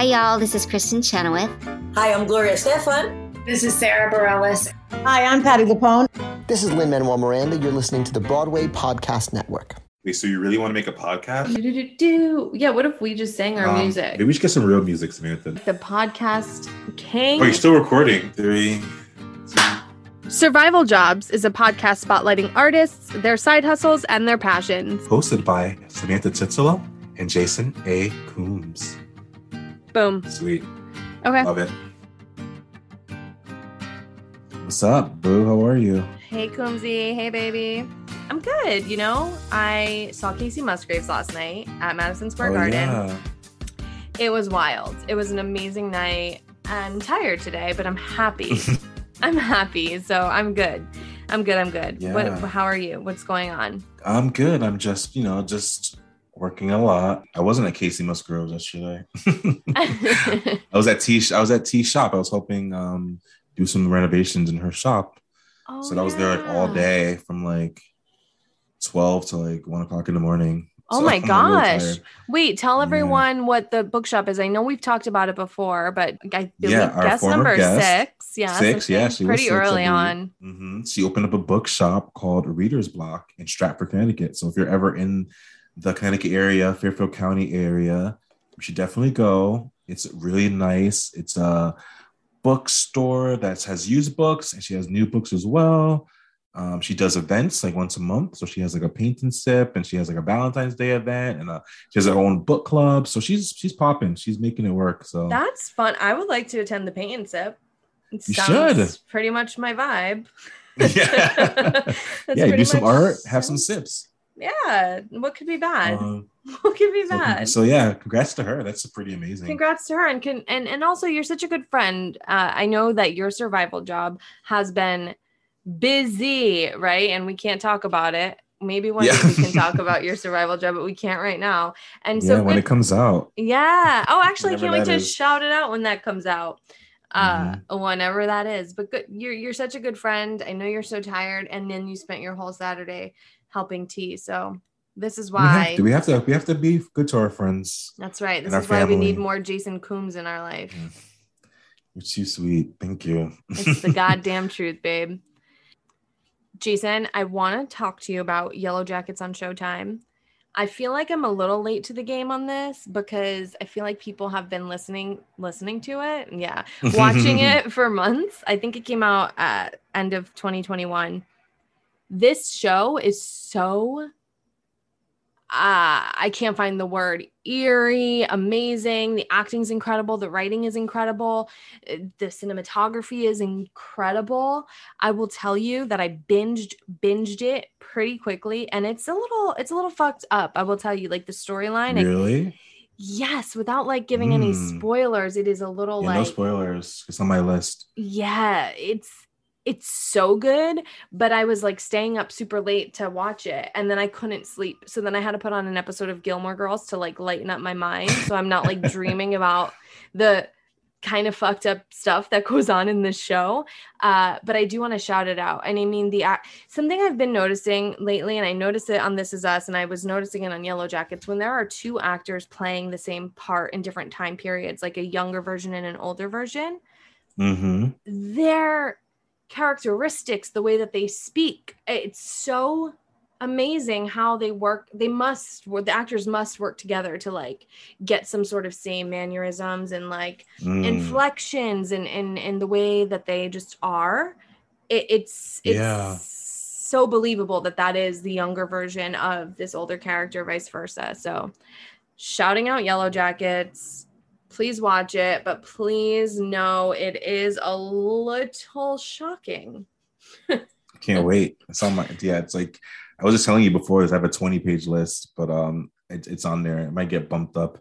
Hi, y'all. This is Kristin Chenoweth. Hi, I'm Gloria Estefan. This is Sara Bareilles. Hi, I'm Patti LuPone. This is Lin Manuel Miranda. You're listening to the Broadway Podcast Network. Wait, so you really want to make a podcast? Do, do, do. do. Yeah, what if we just sang our Um, music? Maybe we should get some real music, Samantha. The podcast king. Oh, you're still recording. Three. Survival Jobs is a podcast spotlighting artists, their side hustles, and their passions. Hosted by Samantha Titzelo and Jason A. Coombs. Boom. Sweet. Okay. Love it. What's up, Boo? How are you? Hey, Coomsy. Hey, baby. I'm good. You know, I saw Kacey Musgraves last night at Madison Square oh, Garden. yeah. It was wild. It was an amazing night. I'm tired today, but I'm happy. I'm happy. So I'm good. I'm good. I'm good. What, Yeah. how are you? What's going on? I'm good. I'm just, you know, just working a lot. I wasn't at Kacey Musgraves yesterday. I was at T. I was at T shop. I was helping um do some renovations in her shop. oh, so I was there like all day from like twelve to like one o'clock in the morning. Oh So my I'm, gosh. Wait, tell Yeah. everyone what the bookshop is. I know we've talked about it before, but I believe Yeah, our guest number guest, six. Yeah, six, yeah, she pretty six, early on. hmm She opened up a bookshop called Reader's Block in Stratford, Connecticut. So if you're ever in the Connecticut area, Fairfield County area, you should definitely go. It's really nice. It's a bookstore that has used books and she has new books as well. Um, she does events like once a month. So she has like a paint and sip and she has like a Valentine's Day event and uh she has her own book club. So she's she's popping. She's making it work. So That's fun. I would like to attend the paint and sip. It You should. pretty much my vibe. yeah. Yeah, do some art, have some sips. Yeah. What could be bad? Um, what could be so, bad? so yeah, congrats to her. That's pretty amazing. Congrats to her, and can and and also you're such a good friend. Uh, I know that your survival job has been busy, right? And we can't talk about it. Maybe one Yeah. day we can talk about your survival job, but we can't right now. And so yeah, when it comes out. yeah. Oh, actually, I can't wait to is. shout it out when that comes out. Uh, Mm-hmm. whenever that is. But good, you're you're such a good friend. I know you're so tired, and then you spent your whole Saturday helping tea. So this is We have why. to, we have to we have to be good to our friends. That's right. This is why we need more Jason Coombs in our life. You're too sweet. Thank you. It's the goddamn truth, babe. Jason, I want to talk to you about Yellow Jackets on Showtime. I feel like I'm a little late to the game on this because I feel like people have been listening listening to it. Yeah. Watching it for months. I think it came out at end of 2021. This show is so uh, I can't find the word eerie, amazing. The acting's incredible. The writing is incredible. The cinematography is incredible. I will tell you that I binged binged it pretty quickly, and it's a little it's a little fucked up. I will tell you, like the storyline. I- really? yes, without like giving any Mm. spoilers, it is a little Yeah, like no spoilers. It's on my list. yeah, it's it's so good, but I was like staying up super late to watch it and then I couldn't sleep. So then I had to put on an episode of Gilmore Girls to like lighten up my mind so I'm not like dreaming about the kind of fucked up stuff that goes on in this show. Uh, but I do want to shout it out. And I mean, the act- something I've been noticing lately, and I noticed it on This Is Us, and I was noticing it on Yellow Jackets, when there are two actors playing the same part in different time periods, like a younger version and an older version, Mm-hmm. their characteristics, the way that they speak, it's so amazing how they work. They must, the actors must work together to like get some sort of same mannerisms and like Mm. inflections and and and the way that they just are. It, it's it's Yeah. so believable that that is the younger version of this older character, vice versa. So, shouting out Yellow Jackets. Please watch it, but please know it is a little shocking. Can't wait. It's on my yeah. It's like I was just telling you before. Is I have a twenty page list, but um, it, it's on there. It might get bumped up a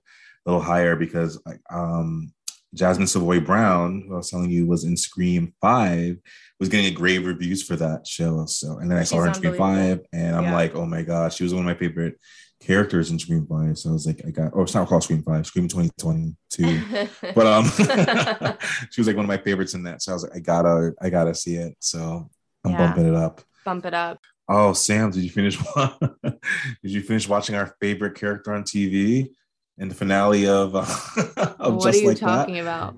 little higher because um, Jasmine Savoy Brown, who I was telling you was in Scream Five, was getting great reviews for that show. So and then I saw She's her in Scream. Five, and I'm Yeah. like, oh my god, she was one of my favorite characters in Scream Five. So I was like, I got, or it's not called Scream Five, Scream Twenty Twenty Two. but um she was like one of my favorites in that so i was like i gotta i gotta see it so i'm Yeah. bumping it up Bump it up. oh sam did you finish did you finish watching our favorite character on tv in the finale of, uh, of what Just are you Like talking That. about?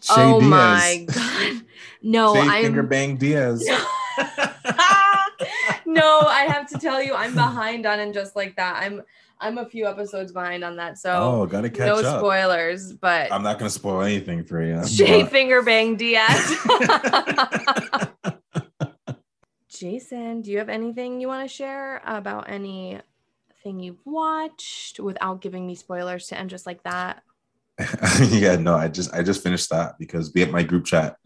Che oh Diaz. my god. No, Che I'm Finger Bang Diaz. no, I have to tell you, I'm behind on and just like that. I'm I'm a few episodes behind on that. So oh, gotta catch no up. spoilers, but I'm not gonna spoil anything for you. Che but- Finger Bang Diaz. Jason, do you have anything you want to share about anything you've watched without giving me spoilers to end just like that? yeah, no, I just I just finished that because we at my group chat,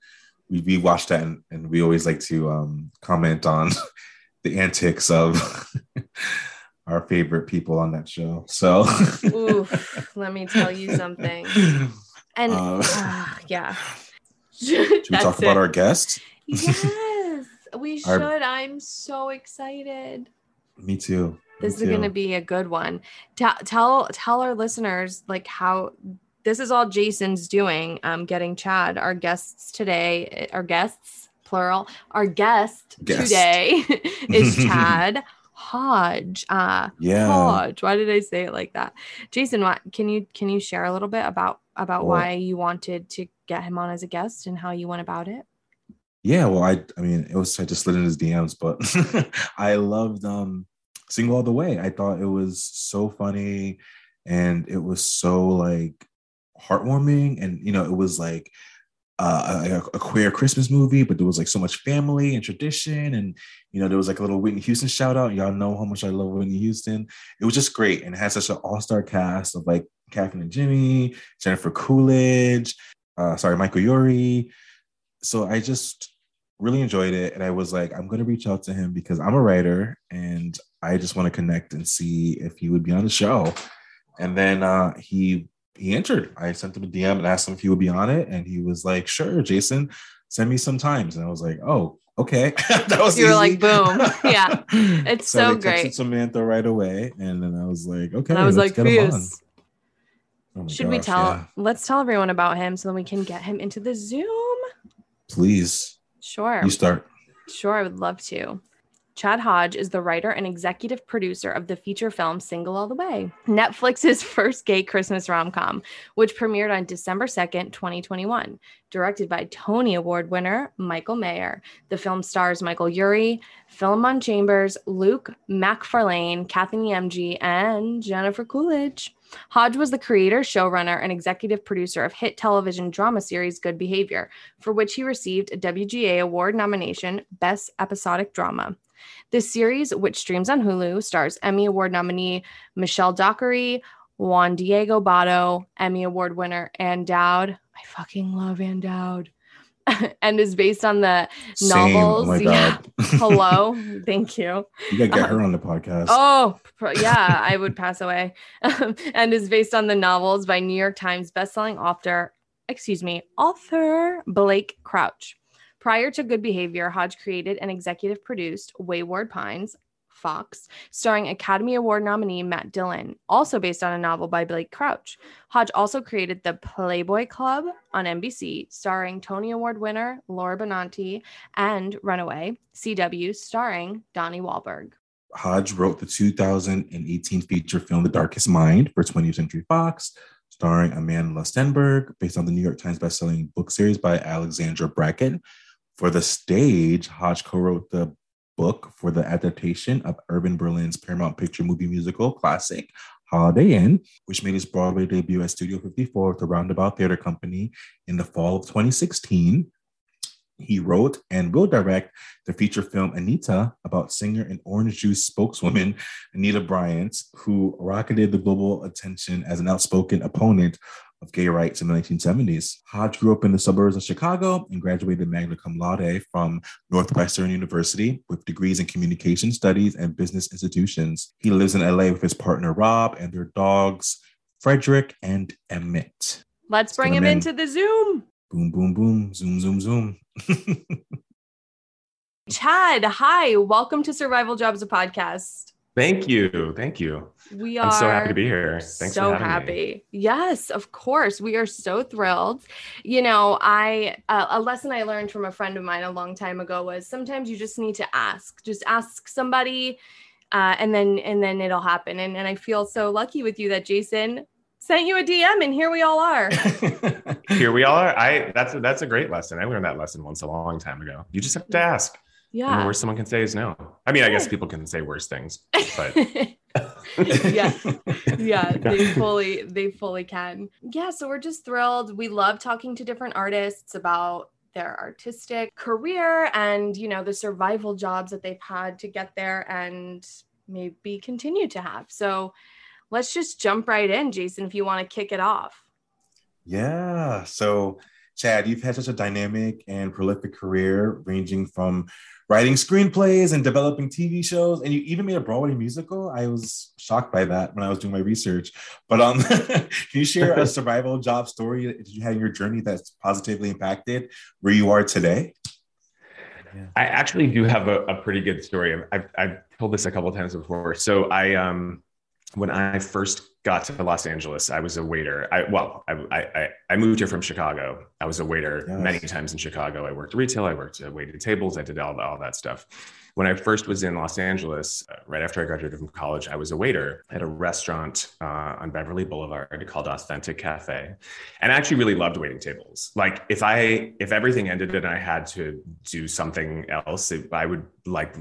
we we watched that and, and we always like to um comment on the antics of our favorite people on that show. So Oof, let me tell you something. And Uh, ah, yeah. Should we talk about our guest? Yes, we Our- should. I'm so excited. Me too. This is going to be a good one. Tell tell tell our listeners like how this is all Jason's doing. Um, getting Chad, our guests today, our guests plural, our guest Guest. today is Chad Hodge. Uh, Yeah. Hodge. Why did I say it like that? Jason, what can you can you share a little bit about about Well- why you wanted to get him on as a guest and how you went about it? Yeah, well, I I mean, it was I just slid in his DMs, but I loved um Single All the Way. I thought it was so funny and it was so like heartwarming and you know, it was like uh, a, a queer Christmas movie, but there was like so much family and tradition, and you know there was like a little Whitney Houston shout out. Y'all know how much I love Whitney Houston. It was just great, and it had such an all star cast of like Kathy Najimy, Jennifer Coolidge, uh, sorry Michael Urie. So I just really enjoyed it, and I was like, I'm gonna reach out to him because I'm a writer, and I just want to connect and see if he would be on the show. And then uh, he he entered. I sent him a DM and asked him if he would be on it, and he was like, "Sure, Jason, send me some times." And I was like, "Oh, okay." that was You were easy. like, boom. Yeah. It's so texted great. Samantha right away, and then I was like, "Okay." and I was let's like, get him on. Oh Should we tell? yeah. Let's tell everyone about him so then we can get him into the Zoom. Please, Sure. you start. Sure, I would love to. Chad Hodge is the writer and executive producer of the feature film Single All the Way, Netflix's first gay Christmas rom com, which premiered on December 2nd, 2021. Directed by Tony Award winner Michael Mayer. The film stars Michael Urie, Philemon Chambers, Luke Macfarlane, Kathy Najimy, and Jennifer Coolidge. Hodge was the creator, showrunner, and executive producer of hit television drama series Good Behavior, for which he received a WGA Award nomination, Best Episodic Drama. This series, which streams on Hulu, stars Emmy Award nominee Michelle Dockery, Juan Diego Botto, Emmy Award winner Ann Dowd. I fucking love Ann Dowd. and is based on the Same. Oh novels. my Yeah. Hello. Thank you. you gotta get her uh, on the podcast. Oh, yeah, I would pass away. and is based on the novels by New York Times bestselling author, excuse me, author Blake Crouch. Prior to Good Behavior, Hodge created and executive produced Wayward Pines, Fox, starring Academy Award nominee Matt Dillon, also based on a novel by Blake Crouch. Hodge also created The Playboy Club on NBC, starring Tony Award winner Laura Benanti, and Runaway, CW, starring Donnie Wahlberg. Hodge wrote the 2018 feature film The Darkest Mind for 20th Century Fox, starring Amandla Stenberg, based on the New York Times bestselling book series by Alexandra Bracken. For the stage, Hodge co-wrote the book for the adaptation of Irving Berlin's Paramount Picture movie musical classic Holiday Inn, which made its Broadway debut at Studio 54 with the Roundabout Theater Company in the fall of 2016. He wrote and will direct the feature film Anita about singer and orange juice spokeswoman Anita Bryant, who rocketed the global attention as an outspoken opponent of gay rights in the 1970s. Hodge grew up in the suburbs of Chicago and graduated magna cum laude from Northwestern University with degrees in communication studies and business institutions. He lives in LA with his partner Rob and their dogs, Frederick and Emmett. Let's bring him in. into the Zoom. Boom, boom, boom, zoom, zoom, zoom. Chad, hi. Welcome to Survival Jobs, a podcast. Thank you. Thank you. We are I'm so happy to be here. Thanks so for having happy. me. Yes, of course. We are so thrilled. You know, I uh, a lesson I learned from a friend of mine a long time ago was sometimes you just need to ask. Just ask somebody uh, and then and then it'll happen. And and I feel so lucky with you that Jason Sent you a DM, and here we all are. Here we all are. I that's a, that's a great lesson. I learned that lesson once a long time ago. You just have to ask. And the Yeah. worst someone can say is no. I mean, I guess people can say worse things, but yeah yeah they fully they fully can yeah so we're just thrilled we love talking to different artists about their artistic career and you know the survival jobs that they've had to get there and maybe continue to have so let's just jump right in jason if you want to kick it off Yeah. So, Chad, you've had such a dynamic and prolific career, ranging from writing screenplays and developing TV shows, and you even made a Broadway musical. I was shocked by that when I was doing my research. But um, can you share a survival job story that you had in your journey that's positively impacted where you are today? I actually do have a, a pretty good story. I've, I've told this a couple of times before. So I, um, when I first got to Los Angeles, I was a waiter. I, well, I, I, I moved here from Chicago. I was a waiter Yes. many times in Chicago. I worked retail. I worked, uh, waited tables. I did all, all that stuff. When I first was in Los Angeles, uh, right after I graduated from college, I was a waiter at a restaurant uh, on Beverly Boulevard called Authentic Cafe, and I actually really loved waiting tables. Like if I if everything ended and I had to do something else, it, I would like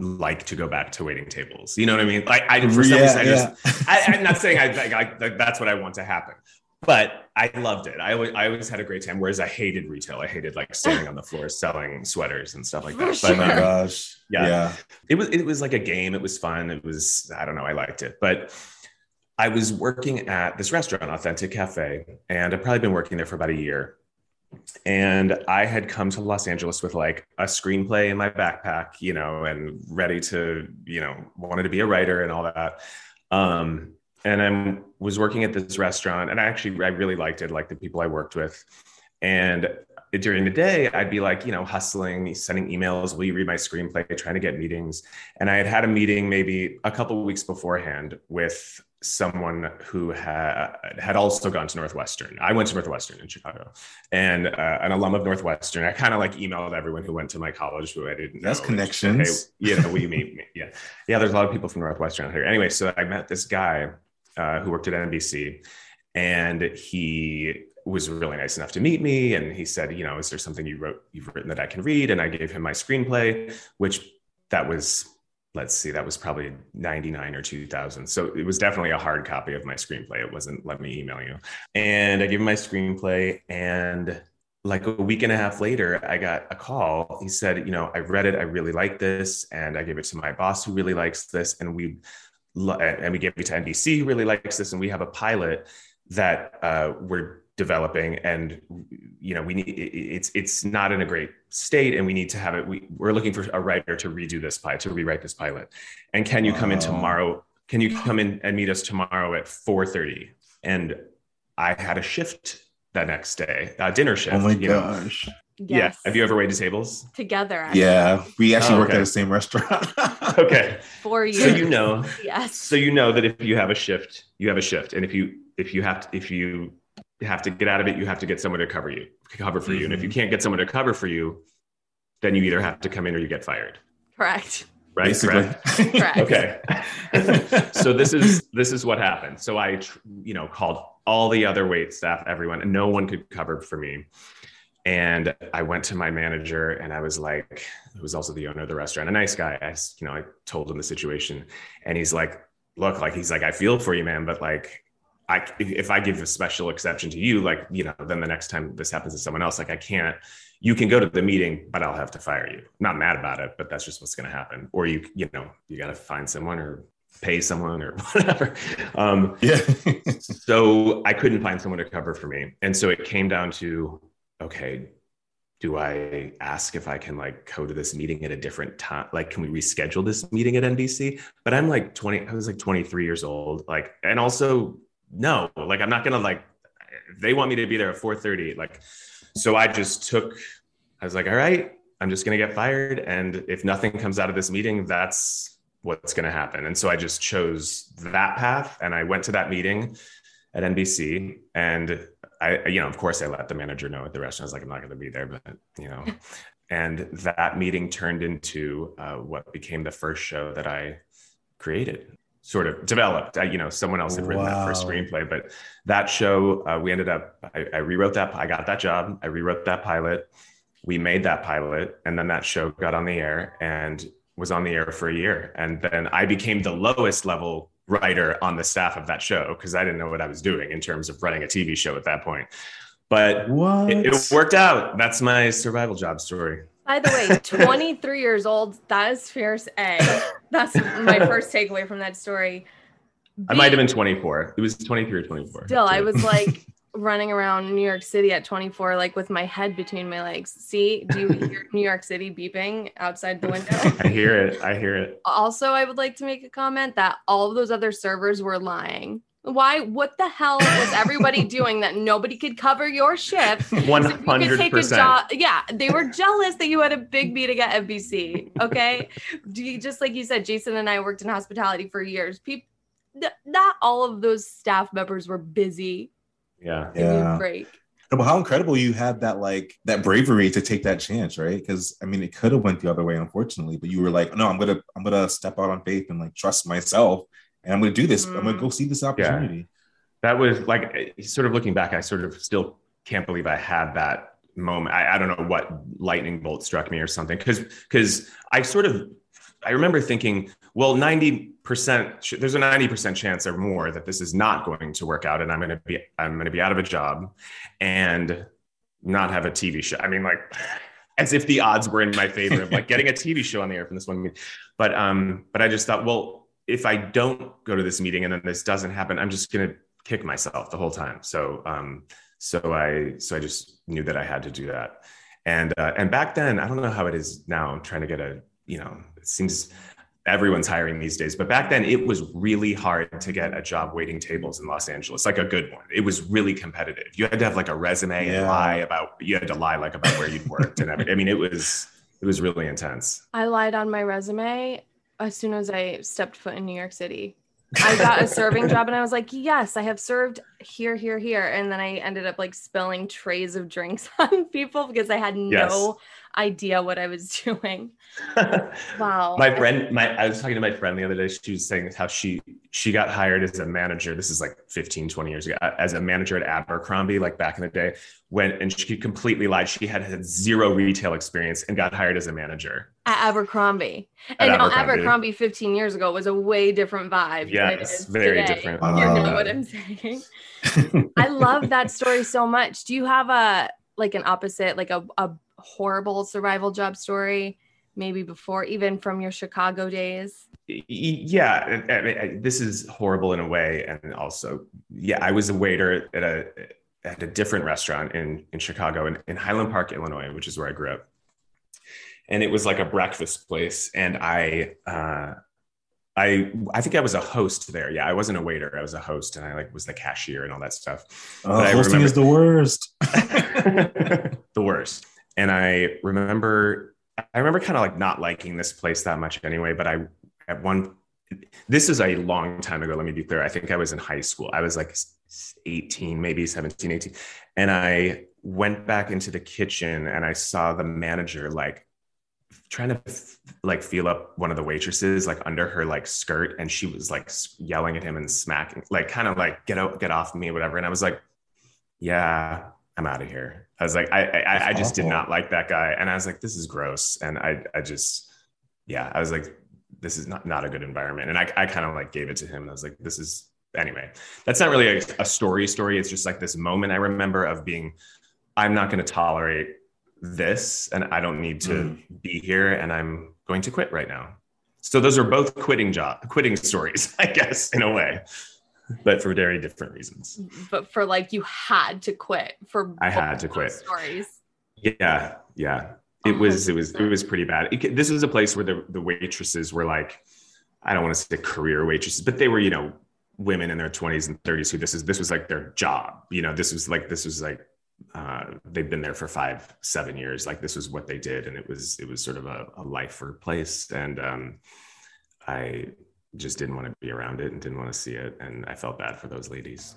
like to go back to waiting tables. You know what I mean? Like I for some Yeah, reason I just yeah. I, I'm not saying I, I, I that's what I want to happen, but I loved it. I always, I always had a great time. Whereas I hated retail. I hated like standing on the floor selling sweaters and stuff like that. For But Oh my um, gosh. Yeah. Yeah. it was it was like a game. It was fun. It was I don't know. I liked it, but I was working at this restaurant, Authentic Cafe, and I've probably been working there for about a year. And I had come to Los Angeles with like a screenplay in my backpack, you know, and ready to, you know, wanted to be a writer and all that. Um, and I was working at this restaurant, and I actually I really liked it, like the people I worked with. And during the day, I'd be like, you know, hustling, sending emails. Will you read my screenplay? Trying to get meetings. And I had had a meeting maybe a couple weeks beforehand with someone who had had also gone to Northwestern. I went to Northwestern in Chicago, and uh, an alum of Northwestern. I kind of like emailed everyone who went to my college who I didn't. That's know. connections. You know, will you meet me? Yeah, yeah. There's a lot of people from Northwestern out here. Anyway, so I met this guy uh, who worked at NBC, and he was really nice enough to meet me and he said you know is there something you wrote you've written that i can read and i gave him my screenplay which that was let's see that was probably 99 or 2000 so it was definitely a hard copy of my screenplay. It wasn't let me email you. And i gave him my screenplay and like a week and a half later i got a call. He said you know i read it. I really like this and i gave it to my boss who really likes this and we and we gave it to nbc who really likes this and we have a pilot that uh, we're developing and you know we need it's it's not in a great state and we need to have it we, we're looking for a writer to redo this pilot to rewrite this pilot. And can you come in tomorrow can you come in and meet us tomorrow at 4.30 and i had a shift that next day a dinner shift Oh my you know? gosh. yeah. Have you ever waited tables? Together actually, Yeah. We oh, actually Oh, worked okay. at the same restaurant. okay. For you so you know yes. so you know that if you have a shift you have a shift. And if you if you have to if you have to get out of it. You have to get someone to cover you cover for you. And if you mm-hmm. can't get someone to cover for you then you either have to come in or you get fired. Correct. Right? Basically. Correct? Correct. okay. So this is this is what happened. So i tr- you know called all the other wait staff everyone and no one could cover for me. And i went to my manager and i was like who was also the owner of the restaurant a nice guy. I s- you know i told him the situation. And he's like look like he's like i feel for you man but like I, if- I give a special exception to you, like, you know, then the next time this happens to someone else, like I can't, you can go to the meeting, but I'll have to fire you. not mad about it, but that's just what's going to happen. Or you, you know, you got to find someone or pay someone or whatever. Um, yeah. so I couldn't find someone to cover for me. And so it came down to, okay, do I ask if I can like go to this meeting at a different time? Like, can we reschedule this meeting at NBC? But I'm like 20, I was like 23 years old. Like, and also, no, like, I'm not to like, they want me to be there at 4.30, like, so I just took, I was like, all right, I'm just to get fired. And if nothing comes out of this meeting, that's what's to happen. And so I just chose that path. And I went to that meeting at NBC and I, you know, of course I let the manager know at the restaurant. I was like, I'm not going to be there, but you know, and that meeting turned into uh, what became the first show that I created. Sort of developed. I, you know, someone else had written that first screenplay, but that show, uh, we ended up, I, I rewrote that. I got that job. I rewrote that pilot. We made that pilot, and then that show got on the air and was on the air for a year. And then I became the lowest level writer on the staff of that show because I didn't know what I was doing in terms of running a TV show at that point. But What? it, it worked out. That's my survival job story. By the way, 23 years old, that is fierce A. That's my first takeaway from that story. I might have been 24. It was 23 or 24. Still, I was like running around New York City at 24, like with my head between my legs. See, do you hear New York City beeping outside the window? I hear it. I hear it. also, I would like to make a comment that all of those other servers were lying. Why? What the hell was everybody doing that nobody could cover your shift? One So you could hundred percent. Yeah, they were jealous that you had a big meeting at NBC. Okay, do you just like you said, Jason and I worked in hospitality for years. People, not all of those staff members were busy. Yeah. Give Yeah. break. No, but how incredible you had that like that bravery to take that chance, right? Because I mean, it could have went the other way, unfortunately. But you were like, no, I'm gonna I'm gonna step out on faith and like trust myself, and I'm gonna do this. I'm gonna Mhm. go see this opportunity. That was like eh, sort of looking back, I sort of still can't believe I had that moment. I, I don't know what lightning bolt struck me or something. Cause because I sort of I remember thinking, well, 90% there's a 90% chance or more that this is not going to work out and I'm gonna be I'm gonna be out of a job and not have a TV show. I mean, like as if the odds were in my favor of like getting a TV show on the air from this one. But um, but I just thought, well, if I don't go to this meeting and then this doesn't happen, I'm just gonna kick myself the whole time. So um, so I so I just knew that I had to do that. And uh, and back then, I don't know how it is now. I'm trying to get a you know, it seems everyone's hiring these days, but back then it was really hard to get a job waiting tables in Los Angeles, like a good one. It was really competitive. You had to have like a resume and lie about you had to lie like about where you'd worked and everything. I mean, it was it was really intense. I lied on my resume as soon as I stepped foot in New York City. I got a serving job and I was like, yes, I have served here, here, here. And then I ended up like spilling trays of drinks on people because I had no Yes. idea what I was doing. Wow. my friend my i was talking to my friend the other day she was saying how she she got hired as a manager this is like 15 20 years ago uh, as a manager at abercrombie like back in the day when and she completely lied she had had zero retail experience and got hired as a manager At Abercrombie. At And now Abercrombie. Abercrombie 15 years ago was a way different vibe. than it Yes, is very today. different. You know what I'm saying? I love that story so much. Do you have a like an opposite, like a, a horrible survival job story, maybe before, even from your Chicago days? Yeah I- I mean, I- this is horrible in a way and also yeah i was a waiter at a at a different restaurant in in chicago in, in highland park illinois which is where i grew up and it was like a breakfast place and i uh I I think I was a host there. Yeah, I wasn't a waiter. I was a host, and I like was the cashier and all that stuff. Oh, hosting remember- is the worst. the worst. And I remember, I remember kind of like not liking this place that much anyway. But I, at one, this is a long time ago. Let me be clear. I think I was in high school. I was like 18, maybe 17, 18. And I went back into the kitchen and I saw the manager like trying to like feel up one of the waitresses like under her like skirt and she was like yelling at him and smacking like kind of like get out get off me whatever and i was like yeah i'm out of here. I was like i i, I just did not like that guy and i was like this is gross and i i just yeah i was like this is not not a good environment and i, I kind of like gave it to him and i was like this is anyway. That's not really a, a story story it's just like this moment i remember of being i'm not going to tolerate this and I don't need to Mm. be here and I'm going to quit right now. So those are both quitting job quitting stories, I guess, in a way, but for very different reasons. But for like you had to quit for I had to quit. stories. Yeah, yeah. It was it was it was pretty bad. It, this was a place where the the waitresses were like I don't want to say career waitresses, but they were, you know, women in their 20s and 30s who this is this was like their job. You know, this was like this was like uh, they've been there for five, seven years. Like this was what they did, and it was it was sort of a, a life or place. And um, I just didn't want to be around it and didn't want to see it, and I felt bad for those ladies.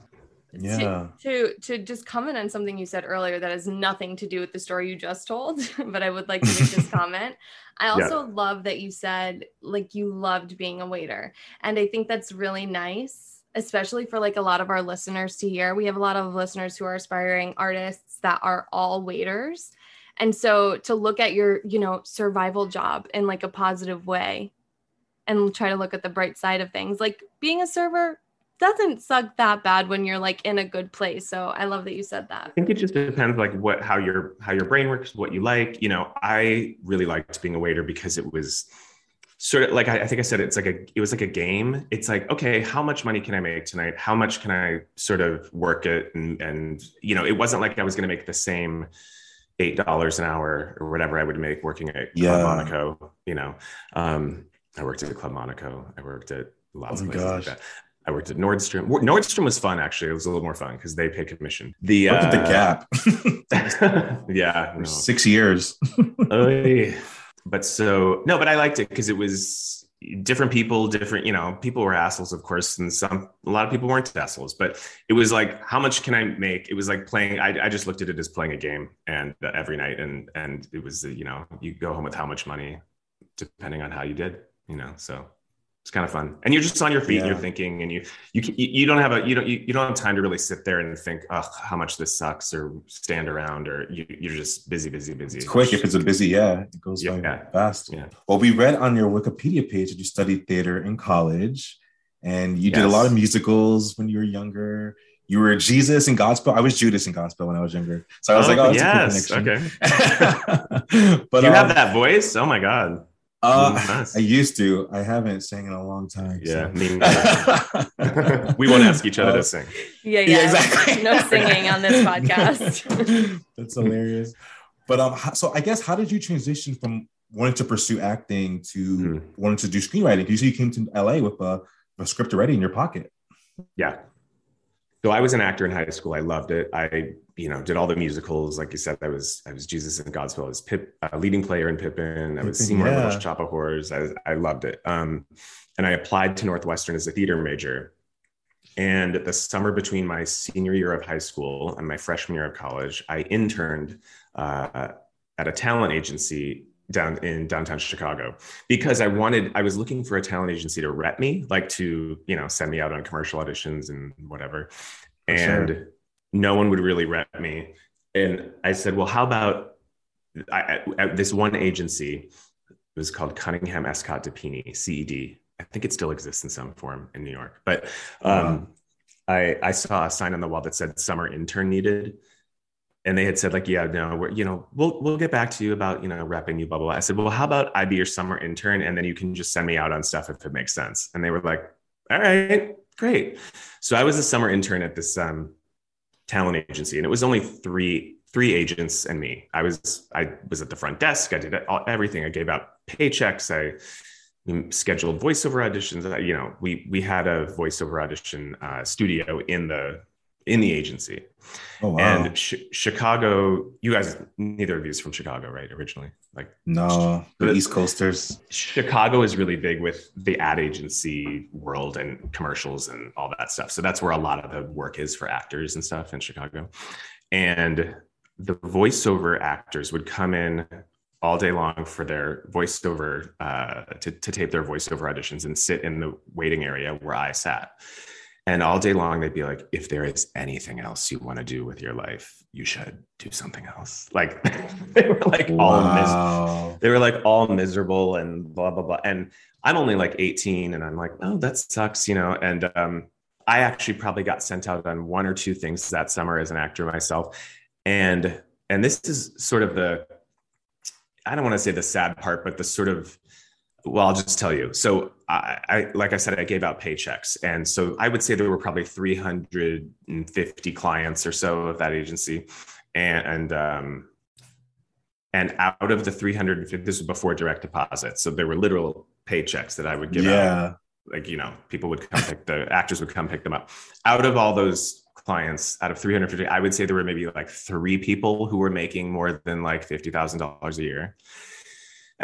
Yeah. to to just comment on something you said earlier that has nothing to do with the story you just told but i would like to make this comment i also love that you said like you loved being a waiter and i think that's really nice especially for like a lot of our listeners to hear we have a lot of listeners who are aspiring artists that are all waiters and so to look at your you know survival job in like a positive way and try to look at the bright side of things like being a server doesn't suck that bad when you're like in a good place. So I love that you said that. I think it just depends like what how your how your brain works, what you like. You know, I really liked being a waiter because it was sort of like I, I think I said it's like a it was like a game. It's like, okay, how much money can I make tonight? How much can I sort of work it? And and you know, it wasn't like I was gonna make the same eight dollars an hour or whatever I would make working at Yeah. Club Monaco, you know. Um, I worked at Club Monaco. I worked at lots Oh of places gosh. like that. I worked at Nordstrom. Nordstrom was fun actually. It was a little more fun because they pay commission. The at the uh, gap. yeah, no. Six years. Oy. But so no, but I liked it because it was different people, different. You know, people were assholes, of course, and some a lot of people weren't assholes. But it was like, how much can I make? It was like playing. I, I just looked at it as playing a game, and uh, every night, and and it was uh, you know you go home with how much money, depending on how you did. You know, so it's kind of fun, and you're just on your feet, and you're thinking, and you you you you don't have a you don't you, you don't have time to really sit there and think, oh, how much this sucks, or stand around, or you, you're just busy, busy, busy. It's quick if it's a busy, yeah, it goes by Yeah. fast. Yeah. Well, we read on your Wikipedia page that you studied theater in college and you did a lot of musicals when you were younger. You were Jesus in Godspell. I was Judas in Godspell when I was younger. So I was like, oh, that's yes, a cool okay. but you um, have that voice? Oh my god. Uh, Nice. I used to. I haven't sang in a long time. Yeah, so. me neither. we won't ask each other Uh, to sing. Yeah, Yeah, yeah. exactly. No singing on this podcast. That's hilarious. But um, so I guess how did you transition from wanting to pursue acting to Mhm. wanting to do screenwriting? Because you said you came to LA with a, a script already in your pocket. Yeah. So I was an actor in high school. I loved it. I, you know, did all the musicals. Like you said, I was I was Jesus in Godspell. I was Pip, a leading player in Pippin. I was Seymour in yeah. Little Shop of Horrors. I, I loved it. Um, and I applied to Northwestern as a theater major. And the summer between my senior year of high school and my freshman year of college, I interned uh, at a talent agency down in downtown Chicago because I wanted, I was looking for a talent agency to rep me, like to, you know, send me out on commercial auditions and whatever. For And sure. No one would really rep me. And I said, well, how about I, at this one agency? It was called Cunningham Escott Dipene, CED. I think it still exists in some form in New York. But um, I, I saw a sign on the wall that said summer intern needed. And they had said, like, yeah, no, we're, you know, we'll we'll get back to you about, you know, repping you, blah, blah, blah. I said, well, how about I be your summer intern and then you can just send me out on stuff if it makes sense. And they were like, all right, great. So I was a summer intern at this um, talent agency, and it was only three three agents and me. I was I was at the front desk. I did all, everything. I gave out paychecks. I scheduled voiceover auditions. You know, we we had a voiceover audition uh, studio in the in the agency. Oh wow! And Ch- Chicago, you guys, neither of you is from Chicago, right? Originally, like no, the East Coasters. Chicago is really big with the ad agency world and commercials and all that stuff. So that's where a lot of the work is for actors and stuff in Chicago. And the voiceover actors would come in all day long for their voiceover uh, to, to tape their voiceover auditions and sit in the waiting area where I sat. And all day long, they'd be like, if there is anything else you want to do with your life, you should do something else. Like they were like all mis- they were like all miserable and blah blah blah. And i'm only like 18 and i'm like oh that sucks you know? And um, i actually probably got sent out on one or two things that summer as an actor myself. And and this is sort of the i don't want to say the sad part but the sort of well i'll just tell you. So I, I like i said i gave out paychecks. And so i would say there were probably 350 clients or so of that agency. And, and um and out of the 350 this was before direct deposit. So there were literal paychecks that i would give out. Yeah. like you know people would come pick the actors would come pick them up. Out of all those clients out of 350 i would say there were maybe like three people who were making more than like $50000 a year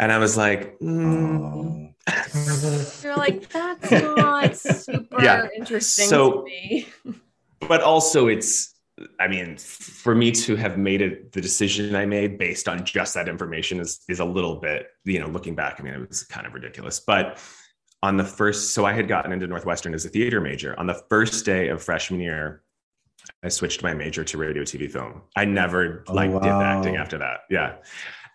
and i was like mm. Oh. You're like, that's not super Yeah. interesting So- to me. but also it's I mean, for me to have made it the decision I made based on just that information is is a little bit, you know, looking back, I mean, it was kind of ridiculous. But on the first, so I had gotten into Northwestern as a theater major. On the first day of freshman year, I switched my major to radio, TV, film. I never Oh, like did acting after that. Yeah.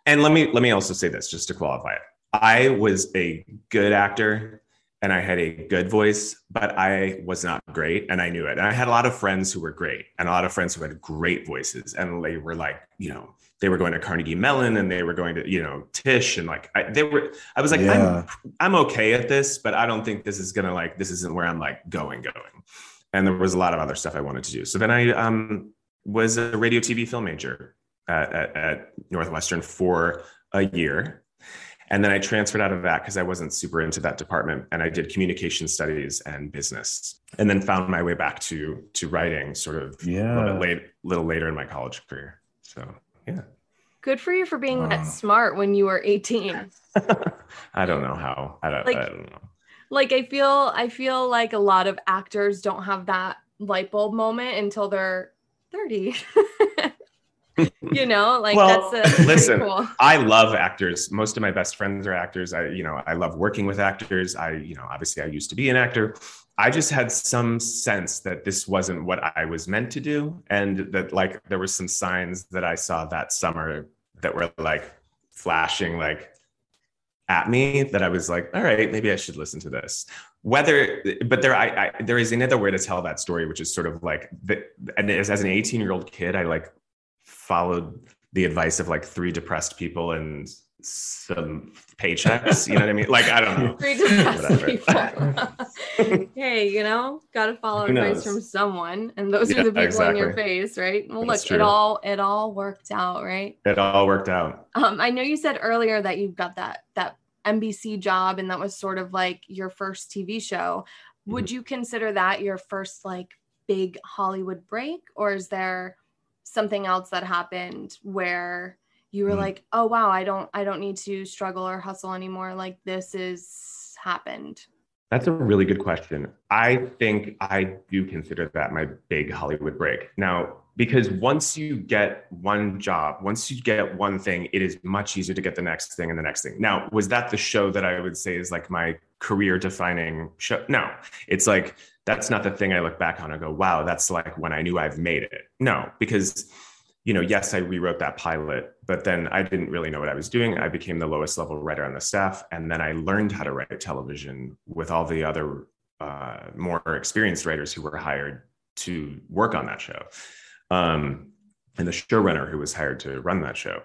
And let me let me also say this just to qualify it. I was a good actor and I had a good voice, but I was not great and I knew it. And I had a lot of friends who were great and a lot of friends who had great voices and they were like, you know, they were going to Carnegie Mellon and they were going to, you know, Tisch and like I, they were I was like Yeah. I'm I'm okay at this, but I don't think this is going to like this isn't where I'm like going going. And there was a lot of other stuff I wanted to do. So then I um was a radio TV film major at, at, at Northwestern for a year. And then I transferred out of that because I wasn't super into that department. And I did communication studies and business. And then found my way back to to writing sort of yeah. a little, bit late, little later in my college career. So yeah. Good for you for being Wow. that smart when you were 18. I don't know how. I don't, Like- I don't know. Like I feel I feel like a lot of actors don't have that light bulb moment until they're 30. you know, like Well, that's, pretty listen, cool. I love actors. Most of my best friends are actors. I, you know, I love working with actors. I, you know, obviously I used to be an actor. I just had some sense that this wasn't what I was meant to do. And that like there were some signs that I saw that summer that were like flashing like at me that I was like, all right, maybe I should listen to this. Whether, but there, I, I there is another way to tell that story, which is sort of like, the, and as, as an 18 year old kid, I like followed the advice of like three depressed people and some paychecks. You know what I mean? Like, I don't know. Three depressed people. hey, you know, gotta follow advice from someone, and those Yeah, are the people in your face, right? Well, That's look, it all it all worked out, right? It all worked out. Um, I know you said earlier that you got that that NBC job, and that was sort of like your first TV show. Would Mm-hmm. you consider that your first like big Hollywood break, or is there something else that happened where you were Mhm. like, "Oh wow, I don't I don't need to struggle or hustle anymore. Like this is happened." That's a really good question. I think I do consider that my big Hollywood break. Now, because once you get one job, once you get one thing, it is much easier to get the next thing and the next thing. Now, was that the show that I would say is like my career defining show? No, it's like that's not the thing I look back on and go, wow, that's like when I knew I've made it. No, because you know, yes, I rewrote that pilot, but then I didn't really know what I was doing. I became the lowest level writer on the staff, and then I learned how to write television with all the other uh, more experienced writers who were hired to work on that show, um, and the showrunner who was hired to run that show.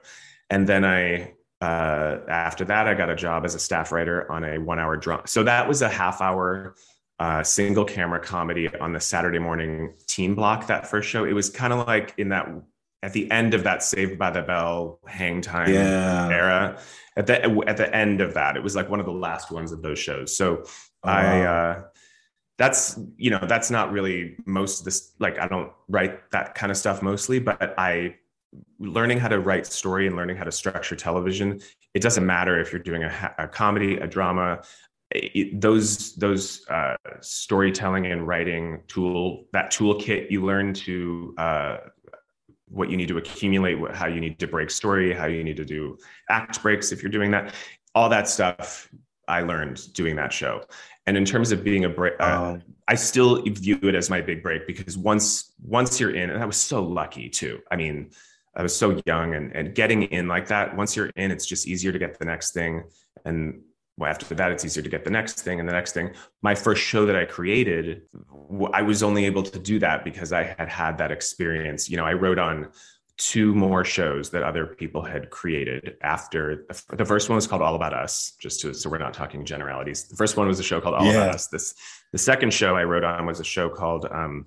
And then I, uh, after that, I got a job as a staff writer on a one-hour drama. So that was a half-hour uh, single camera comedy on the Saturday morning teen block. That first show, it was kind of like in that at the end of that Saved by the Bell hang time Yeah. era. At the at the end of that, it was like one of the last ones of those shows. So Oh, I wow. uh, that's you know that's not really most of this. Like I don't write that kind of stuff mostly, but I learning how to write story and learning how to structure television. It doesn't matter if you're doing a, a comedy, a drama. It, those those uh, storytelling and writing tool that toolkit you learn to uh, what you need to accumulate, what, how you need to break story, how you need to do act breaks if you're doing that. All that stuff I learned doing that show. And in terms of being a break, uh. I still view it as my big break because once once you're in, and I was so lucky too. I mean, I was so young and, and getting in like that, once you're in, it's just easier to get the next thing. And well, after that, it's easier to get the next thing and the next thing. My first show that I created, I was only able to do that because I had had that experience. You know, I wrote on two more shows that other people had created after the first one was called All About Us, just to, so we're not talking generalities. The first one was a show called All Yeah. About Us. This the second show I wrote on was a show called um,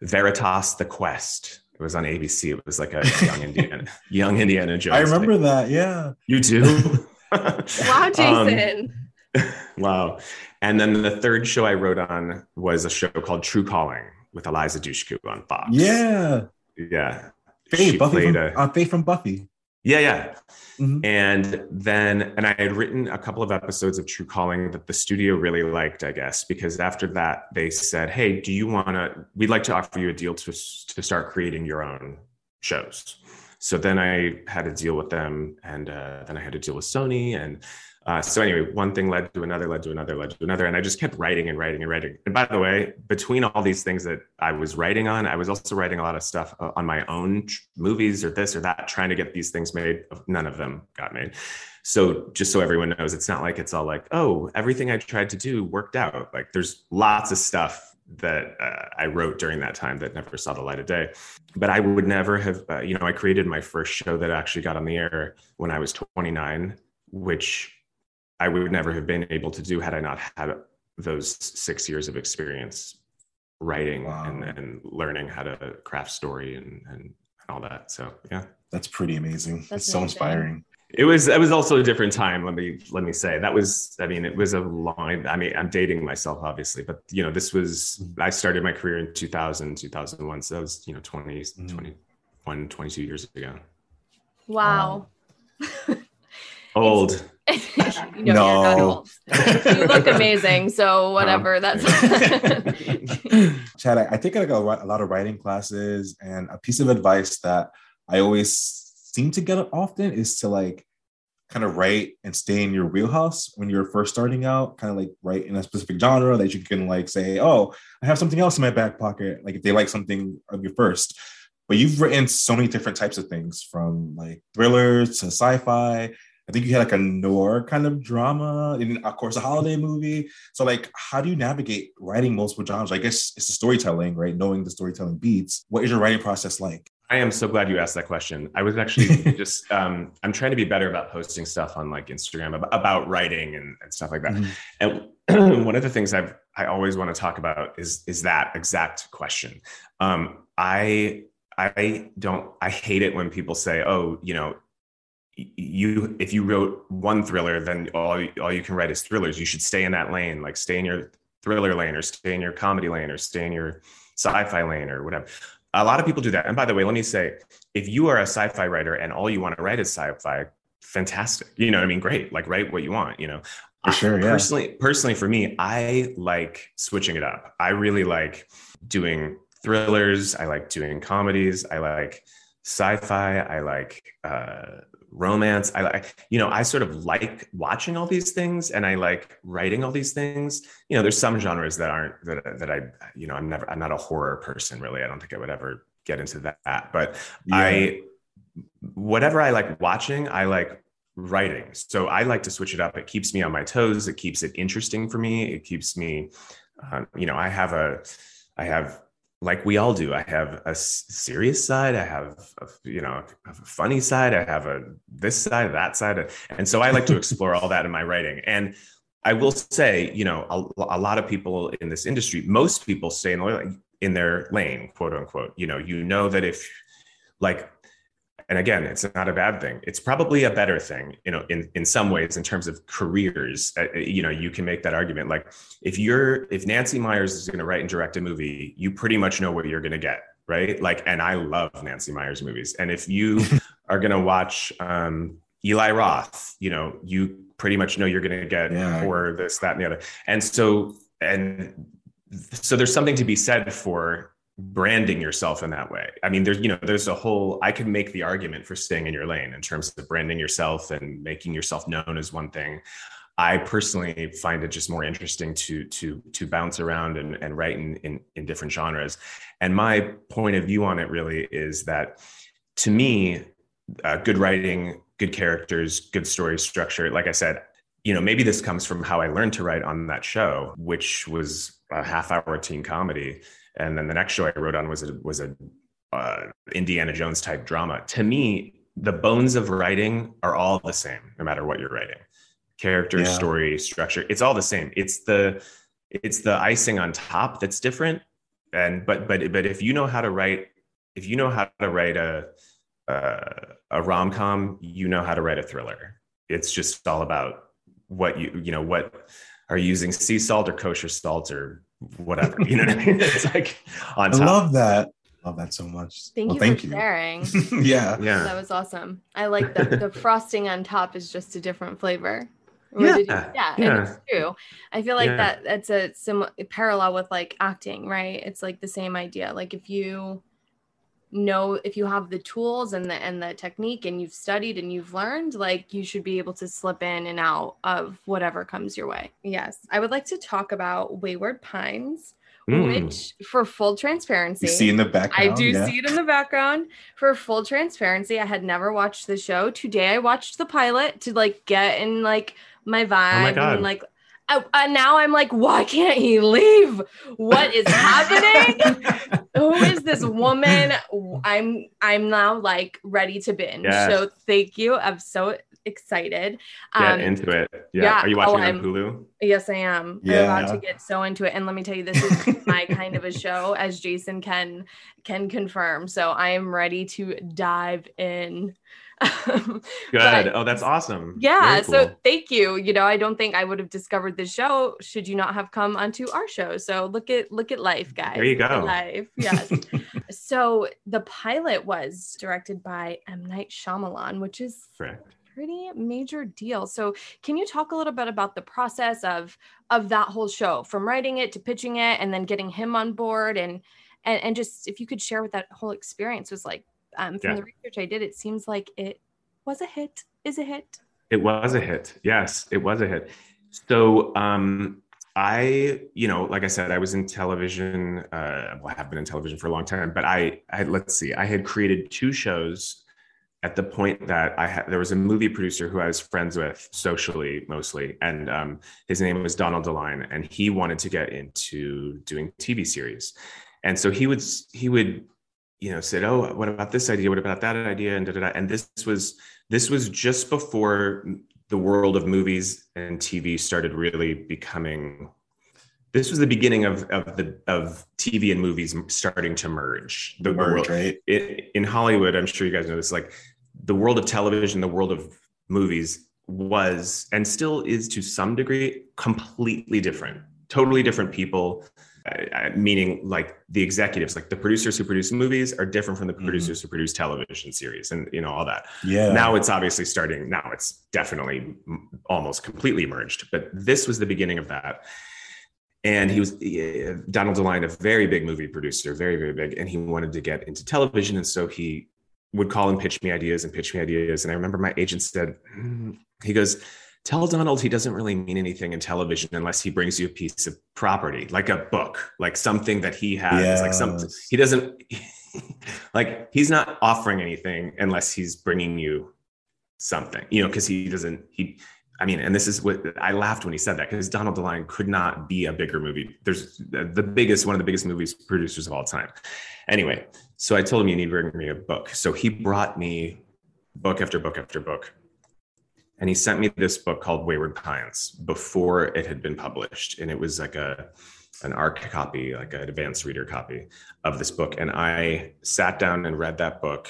Veritas: The Quest. It was on ABC. It was like a young Indiana, young Indiana Jones. I remember that. Yeah. You do? Wow, Um, Jason. wow. And then the third show I wrote on was a show called True Calling with Eliza Dushku on Fox. Yeah. Yeah. Faith, She Buffy played from, a- uh, Faith from Buffy. Yeah, yeah. Mhm. And then, and I had written a couple of episodes of True Calling that the studio really liked, I guess, because after that they said, "Hey, do you want to? We'd like to offer you a deal to to start creating your own shows." So then I had to deal with them, and uh, then I had to deal with Sony, and uh, so anyway, one thing led to another, led to another, led to another, and I just kept writing and writing and writing. And by the way, between all these things that I was writing on, I was also writing a lot of stuff uh, on my own movies or this or that, trying to get these things made. None of them got made. So just so everyone knows, it's not like it's all like, oh, everything I tried to do worked out. Like there's lots of stuff that uh, I wrote during that time that never saw the light of day. But I would never have, uh, you know, I created my first show that actually got on the air when I was 29, which I would never have been able to do had I not had those six years of experience writing Wow. and, and learning how to craft story and, and all that. So yeah, That's pretty amazing. That's, That's so inspiring. It was it was also a different time. Let me let me say that was I mean it was a long. I mean I'm dating myself obviously, but you know this was I started my career in 2000 2001, so that was you know 20 Mhm. 21 22 years ago. Wow. Old. you know, you're not No. old. You look amazing. So whatever. That's Chad, I, I think I got a a lot of writing classes, and a piece of advice that I always seem to get often is to like kind of write and stay in your wheelhouse when you're first starting out, kind of like write in a specific genre that you can like say, oh, I have something else in my back pocket. Like if they like something of your first. But you've written so many different types of things from like thrillers to sci-fi. I think you had like a noir kind of drama, and of course a holiday movie. So like, how do you navigate writing multiple genres? I guess it's the storytelling, right? Knowing the storytelling beats. What is your writing process like? I am so glad you asked that question. I was actually just um, I'm trying to be better about posting stuff on like Instagram about, about writing and, and stuff like that. Mhm. And one of the things I've I always want to talk about is is that exact question. Um, I I don't I hate it when people say, oh, you know, you if you wrote one thriller, then all all you can write is thrillers. You should stay in that lane, like stay in your thriller lane, or stay in your comedy lane, or stay in your sci-fi lane, or whatever. A lot of people do that. And by the way, let me say, if you are a sci-fi writer and all you want to write is sci-fi, fantastic. You know what I mean? Great. Like write what you want, you know. For sure, yeah. Personally, personally for me, I like switching it up. I really like doing thrillers. I like doing comedies. I like sci-fi. I like uh, romance. I like, you know, I sort of like watching all these things, and I like writing all these things. You know, there's some genres that aren't that that I, you know, I'm never. I'm not a horror person, really. I don't think I would ever get into that. But I, whatever I like watching, I like writing. So I like to switch it up. It keeps me on my toes. It keeps it interesting for me. It keeps me, um, you know, I have a, I have, like we all do, I have a serious side. I have, a, you know, a funny side. I have a this side, that side, uh, and so I like to explore all that in my writing. And I will say, you know, a, a lot of people in this industry, most people stay in in their lane, quote unquote. You know, you know that if, like, and again, it's not a bad thing. It's probably a better thing, you know, in in some ways in terms of careers. Uh, you know, you can make that argument. Like, if you're if Nancy Meyers is going to write and direct a movie, you pretty much know what you're going to get, right? Like, and I love Nancy Meyers movies. And if you are going to watch um, Eli Roth, you know, you pretty much know you're going to get Yeah. horror, this, that, and the other. And so, and so there's something to be said for branding yourself in that way. I mean, there's, you know, there's a whole, I could make the argument for staying in your lane in terms of branding yourself and making yourself known as one thing. I personally find it just more interesting to to to bounce around and, and write in, in in different genres. And my point of view on it really is that to me, uh, good writing, good characters, good story structure. Like I said, you know, maybe this comes from how I learned to write on that show, which was a half hour teen comedy. And then the next show I wrote on was a was a uh, Indiana Jones type drama. To me, the bones of writing are all the same, no matter what you're writing. Character, Yeah. story, structure, it's all the same. It's the it's the icing on top that's different. And but but but if you know how to write, if you know how to write a uh, a rom com, you know how to write a thriller. It's just all about what you you know what are you using sea salt or kosher salt or whatever. You know what I mean? It's like on top. I love that. Love that so much. Thank Well, you thank for you. sharing. yeah. Yeah. That was awesome. I like the the frosting on top is just a different flavor. Or did you- Yeah, yeah, yeah. and it's true. I feel like Yeah. that that's a similar parallel with like acting, right? It's like the same idea. Like if you know if you have the tools and the and the technique and you've studied and you've learned, like you should be able to slip in and out of whatever comes your way. Yes. I would like to talk about Wayward Pines, Mm. which for full transparency You see in the background. I do yeah. see it in the background. For full transparency, I had never watched the show. Today I watched the pilot to like get in like my vibe Oh God. and like I, and now I'm like, why can't he leave? What is happening? Who is this woman? I'm I'm now like ready to binge. Yes. So thank you. I'm so excited. Get Um, into it. Yeah. yeah, Are you watching oh, it on I'm- Hulu? Yes, I am. I'm Yeah. about to get so into it. And let me tell you, this is my kind of a show, as Jason can can confirm. So I am ready to dive in. Good. But- oh, that's awesome. yeah. Very So thank you. You know, I don't think I would have discovered this show should you not have come onto our show. So look at look at life, guys. There you go. Life. Yes. so the pilot was directed by M. Night Shyamalan, which is correct. pretty major deal. So can you talk a little bit about the process of of that whole show from writing it to pitching it and then getting him on board and and, and just if you could share what that whole experience was like um, from Yeah. the research I did, it seems like it was a hit, is a hit. It was a hit. Yes, it was a hit. So um, I, you know, like I said, I was in television. Uh, well, I have been in television for a long time, but I, I let's see, I had created two shows at the point that I had. There was a movie producer who I was friends with socially mostly, and um, his name was Donald DeLine, and he wanted to get into doing TV series, and so he would he would you know said oh what about this idea? What about that idea? And da, da, da. and this was this was just before the world of movies and tv started really becoming this was the beginning of, of the of tv and movies starting to merge. The, Merge, world right? in, in hollywood i'm sure you guys know this like the world of television the world of movies was and still is to some degree completely different. Totally different people uh, meaning like the executives like the producers who produce movies are different from the Mhm. producers who produce television series and you know all that Yeah. now it's obviously starting now it's definitely almost completely merged but this was the beginning of that and he was uh, donald deline a very big movie producer very very big and he wanted to get into television and so he would call and pitch me ideas and pitch me ideas and i remember my agent said "Hmm." he goes tell donald he doesn't really mean anything in television unless he brings you a piece of property like a book like something that he has like something he doesn't like he's not offering anything unless he's bringing you something you know because he doesn't he i mean and this is what i laughed when he said that because donald deline could not be a bigger movie. There's the the biggest one of the biggest movies producers of all time. Anyway so i told him you need to bring me a book. So he brought me book after book after book and he sent me this book called wayward pines before it had been published. And it was like a an arc copy like an advanced reader copy of this book. And i sat down and read that book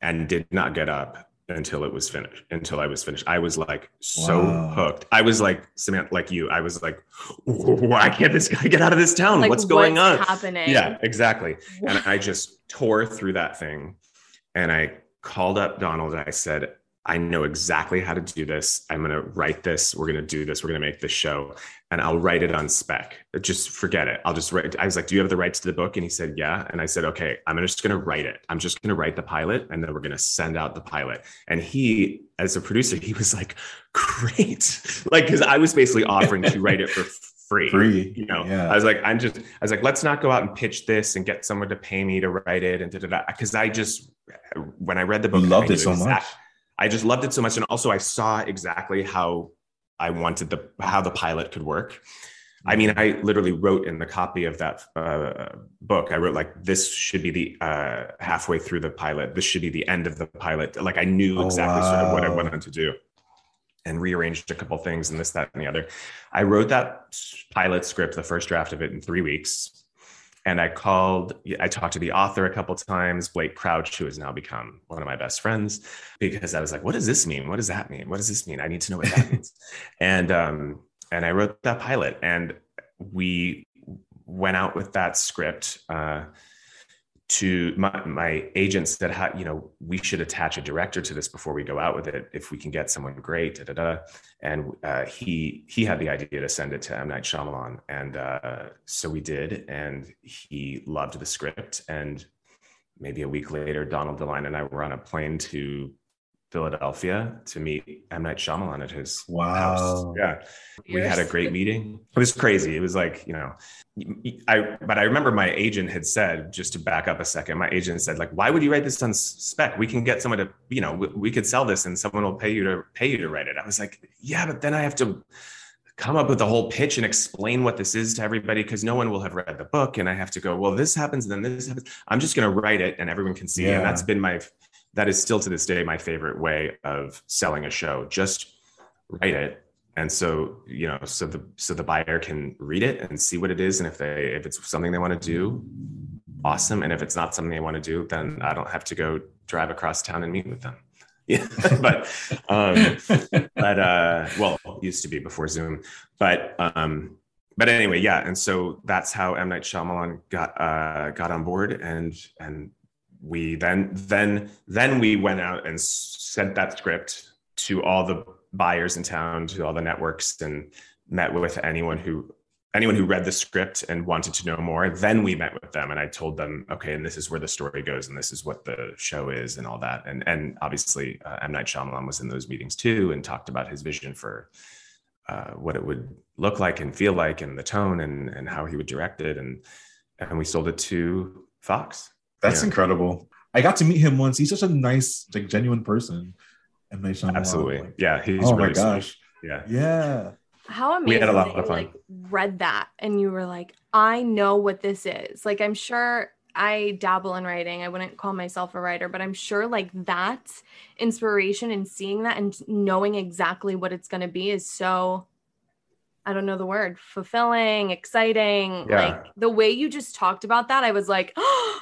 and did not get up until it was finished until i was finished. I was like so Wow. hooked. I was like samantha like you i was like why can't this guy get out of this town? Like what's going on? happening? yeah exactly. And i just tore through that thing and i called up donald and i said i know exactly how to do this. I'm going to write this. We're going to do this. We're going to make this show and i'll write it on spec. Just forget it. I'll just write i was like do you have the rights to the book? And he said yeah. And i said okay i'm just going to write it. I'm just going to write the pilot and then we're going to send out the pilot. And he as a producer he was like great. Like because i was basically offering to write it for free Free. you know? Yeah. i was like i'm just i was like let's not go out and pitch this and get someone to pay me to write it and da da da. Because i just when i read the book You loved it so much. I just loved it so much and also i saw exactly how i wanted the how the pilot could work I mean, I literally wrote in the copy of that uh, book. I wrote like, "This should be the uh, halfway through the pilot. This should be the end of the pilot." Like, I knew Oh, exactly sort of what I wanted to do, and rearranged a couple things and this, that, and the other. I wrote that pilot script, the first draft of it, in three weeks, and I called. I talked to the author a couple times, Blake Crouch, who has now become one of my best friends, because I was like, "What does this mean? What does that mean? What does this mean? I need to know what that means." and um, and I wrote that pilot, and we went out with that script uh, to my, my agent said, how, you know, we should attach a director to this before we go out with it. If we can get someone great, da, da, da. and uh, he he had the idea to send it to M Night Shyamalan, and uh, so we did, and he loved the script. And maybe a week later, Donald DeLine and I were on a plane to Philadelphia to meet M Night Shyamalan at his Wow. house. Yeah, we had a great meeting. It was crazy. It was like you know, I but I remember my agent had said just to back up a second. My agent said like, "Why would you write this on spec? We can get someone to you know we, we could sell this and someone will pay you to pay you to write it." I was like, "Yeah, but then I have to." come up with the whole pitch and explain what this is to everybody because no one will have read the book and i have to go well this happens and then this happens i'm just going to write it and everyone can see it and that's been my that is still to this day my favorite way of selling a show. Just write it. And so you know so the so the buyer can read it and see what it is. And if they if it's something they want to do awesome. And if it's not something they want to do then i don't have to go drive across town and meet with them. Yeah. But um but uh well used to be before zoom. But um but anyway yeah. And so that's how m. Night Shyamalan got uh got on board and and we then then then we went out and sent that script to all the buyers in town to all the networks and met with anyone who anyone who read the script and wanted to know more. Then we met with them and i told them okay and this is where the story goes and this is what the show is and all that. And and obviously uh, m. Night Shyamalan was in those meetings too and talked about his vision for uh, what it would look like and feel like and the tone and and how he would direct it and and we sold it to fox That's Yeah. incredible. I got to meet him once. He's such a nice, like genuine person. M. Night Shyamalan. absolutely Like, yeah he's oh really my sweet. gosh. yeah Yeah. How amazing We had a lot that of you fun. like read that and you were like, I know what this is. Like I'm sure I dabble in writing. I wouldn't call myself a writer, but I'm sure like that inspiration and seeing that and knowing exactly what it's gonna be is so I don't know the word, fulfilling, exciting. Yeah. Like the way you just talked about that, I was like, oh,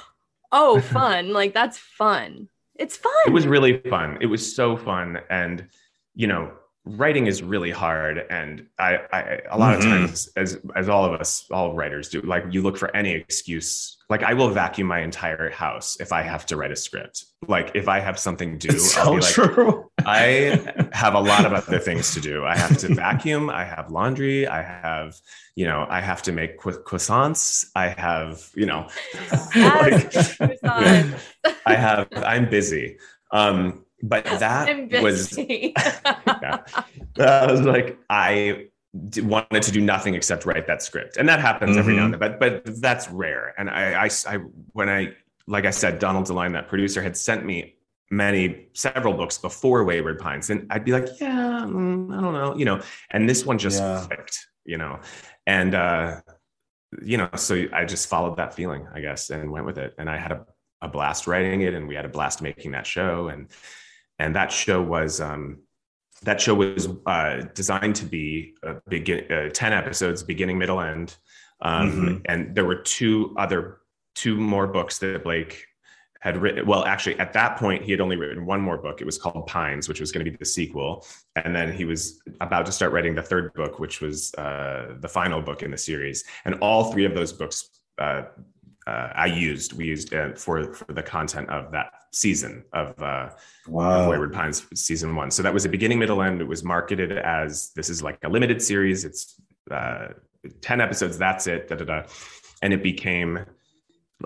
Oh, fun. like that's fun. It's fun. it was really fun it was so fun and you know writing is really hard and i, I a lot of Mhm. times as as all of us all writers do like you look for any excuse like i will vacuum my entire house if i have to write a script like if i have something due It's I'll so be like, true. I have a lot of other things to do. I have to vacuum. I have laundry. I have, you know, I have to make cro- croissants. I have, you know, Yes, croissants. I have. I'm busy. Um, but that was busy. yeah. I was like, I d- wanted to do nothing except write that script, and that happens every now and then. But but that's rare. And I, I, I when I like I said, Donald DeLine, that producer, had sent me many several books before Wayward Pines, and I'd be like, yeah, mm, I don't know, you know. And this one just Yeah. clicked, you know, and uh, you know, so I just followed that feeling, I guess, and went with it. And I had a, a blast writing it, and we had a blast making that show, and and that show was um, that show was uh, designed to be begin uh, 10 episodes beginning middle end. Um, Mhm. and there were two other two more books that blake had written well actually at that point he had only written one more book. It was called pines which was going to be the sequel. And then he was about to start writing the third book which was uh, the final book in the series. And all three of those books uh, i used we used uh, for for the content of that season of uh, of Wayward Pines season one. So that was a beginning, middle, end. It was marketed as this is like a limited series. It's uh, 10 episodes. That's it. Da, da, da. And it became,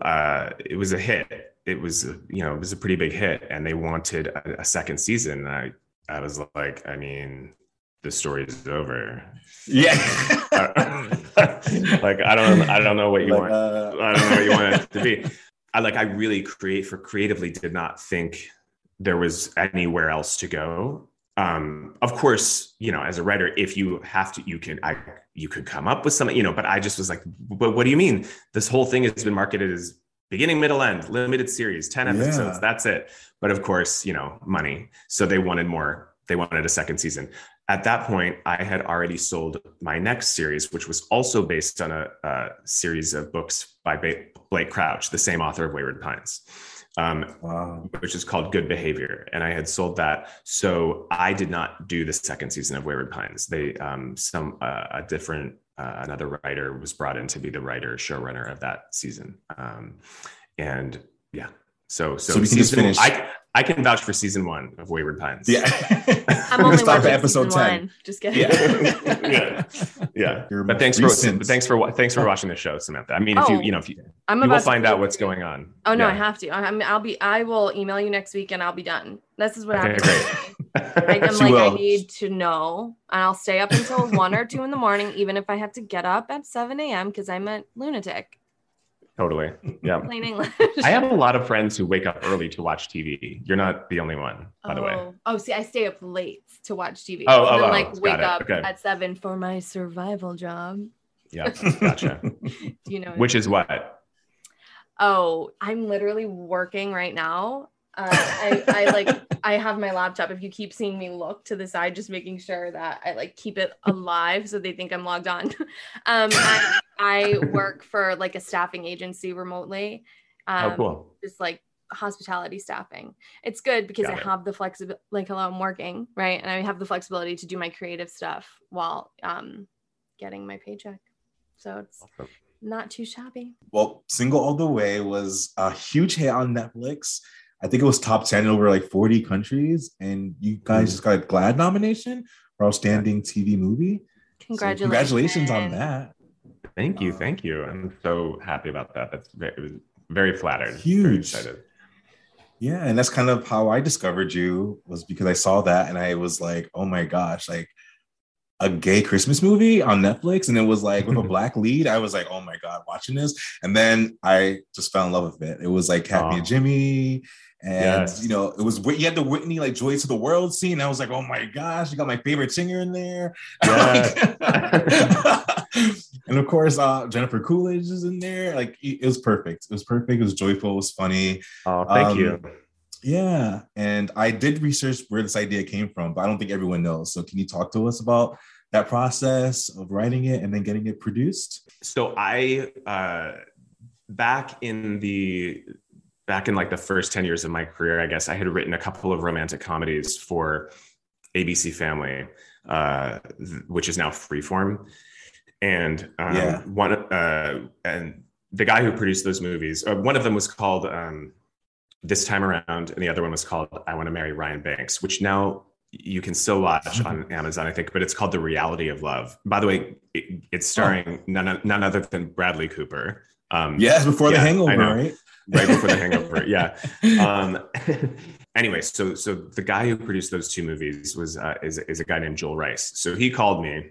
uh, it was a hit. It was, you know, it was a pretty big hit. And they wanted a, a second season. And I, I was like, I mean, the story is over. Yeah. like, I don't, I don't know what you Like, want. uh, I don't know what you want it to be. I like I really create for creatively did not think there was anywhere else to go. Um, of course, you know, as a writer, if you have to, you can I you could come up with something, you know, but I just was like, but what do you mean? This whole thing has been marketed as beginning, middle, end, limited series, 10 episodes, Yeah. that's it. But of course, you know, money. So they wanted more, they wanted a second season. At that point, I had already sold my next series, which was also based on a, a series of books by ba- Blake Crouch, the same author of Wayward Pines, um, wow. which is called Good Behavior. And I had sold that. So I did not do the second season of Wayward Pines. They, um, some, uh, a different, uh, another writer was brought in to be the writer, showrunner of that season. Um, and yeah, so so, So we can just season- finish. I I can vouch for season one of Wayward Pines. Yeah. I'm only gonna start watching at episode season 10. one. Just kidding. Yeah. yeah, yeah. Your But most thanks for recent- but thanks for thanks for watching the show, Samantha. I mean, if you Oh, you know if you, I'm you about will to find out what's going on. Oh no, I have to. I, I'm, I'll be. I will email you next week, and I'll be done. This is what Okay, happens. great. Like, I'm She like, I need to know, and I'll stay up until one or two in the morning, even if I have to get up at 7 a.m. because I'm a lunatic. Totally. Yeah. Plain English. I have a lot of friends who wake up early to watch TV. You're not the only one, by the way. Oh. Oh, see, I stay up late to watch TV. Oh, oh, and oh, then, oh, like got wake up Okay. at seven for my survival job. Yeah, gotcha. Do you know? Which is what? Oh, I'm literally working right now. Uh, I, I like I have my laptop. If you keep seeing me look to the side, just making sure that I like keep it alive so they think I'm logged on. um, I, I work for like a staffing agency remotely. Um, oh, cool. Just like hospitality staffing. It's good because Got I it. have the flexibility. Like, hello, I'm working, right? And I have the flexibility to do my creative stuff while um getting my paycheck. So it's Awesome. not too shabby. well, Single All the Way was a huge hit on Netflix. I think it was top 10 in over like 40 countries. And you guys just got a GLAAD nomination for Outstanding TV Movie. So Congratulations. congratulations on that. Thank you, thank you. I'm so happy about that. That's very, very flattered. Very Huge. excited. Yeah, and that's kind of how I discovered you was because I saw that and I was like, oh my gosh, like a gay Christmas movie on Netflix, and it was like with a black lead. I was like, oh my god, watching this, and then I just fell in love with it. It was like Kathy Aw. and Jimmy, and Yes. you know, it was you had the Whitney like Joy to the World scene. I was like, oh my gosh, you got my favorite singer in there. and of course, uh, Jennifer Coolidge is in there. Like it it was perfect. It was perfect. It was joyful. It was funny. Oh, thank Um, you. Yeah, and I did research where this idea came from, but I don't think everyone knows. So, can you talk to us about that process of writing it and then getting it produced? So I uh back in the back in like the first 10 years of my career, I guess I had written a couple of romantic comedies for ABC Family, uh, th- which is now Freeform. And um, Yeah. one uh, and the guy who produced those movies, uh, one of them was called um, This Time Around, and the other one was called I Want to Marry Ryan Banks, which now you can still watch on Amazon, I think, but it's called The Reality of Love. By the way, it, it's starring none, none other than Bradley Cooper. Um, Yes, before the Yeah, I Hangover, right? Right before the hangover yeah. Um anyway so so the guy who produced those two movies was uh, is, is a guy named joel rice. So he called me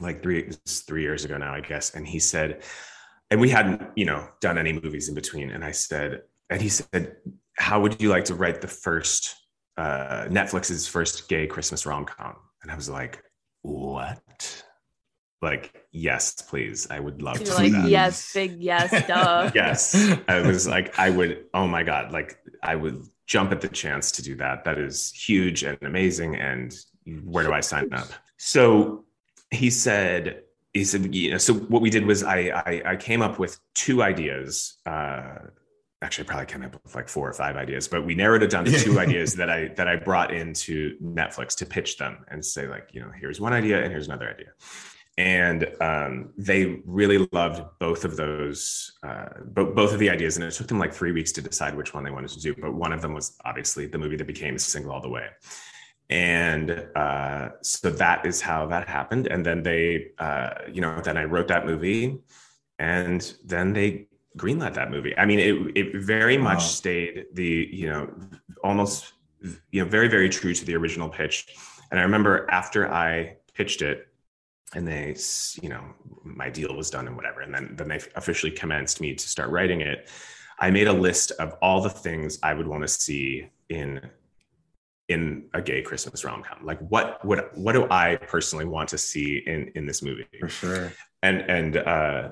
like three three years ago now i guess and he said and we hadn't you know done any movies in between and i said and he said how would you like to write the first uh netflix's first gay christmas rom-com? And i was like what like yes please i would love You're to like, do that. Yes, big yes, duh. yes. I was like i would oh my god like i would jump at the chance to do that. That is huge and amazing and where do i sign up? So he said he said you know so what we did was i i, I came up with two ideas uh actually I probably came up with like four or five ideas but we narrowed it down to two ideas that i that i brought into netflix to pitch them and say like you know here's one idea and here's another idea and um, they really loved both of those uh, bo- both of the ideas. And it took them like three weeks to decide which one they wanted to do but one of them was obviously the movie that became single all the way. And uh, so that is how that happened. And then they uh, you know then i wrote that movie and then they greenlit that movie. I mean it, it very much Wow. stayed the you know almost you know very very true to the original pitch. And i remember after i pitched it and they you know my deal was done and whatever. And then then they officially commenced me to start writing it. I made a list of all the things i would want to see in in a gay christmas rom-com. Like what would what do i personally want to see in in this movie? For sure. and and uh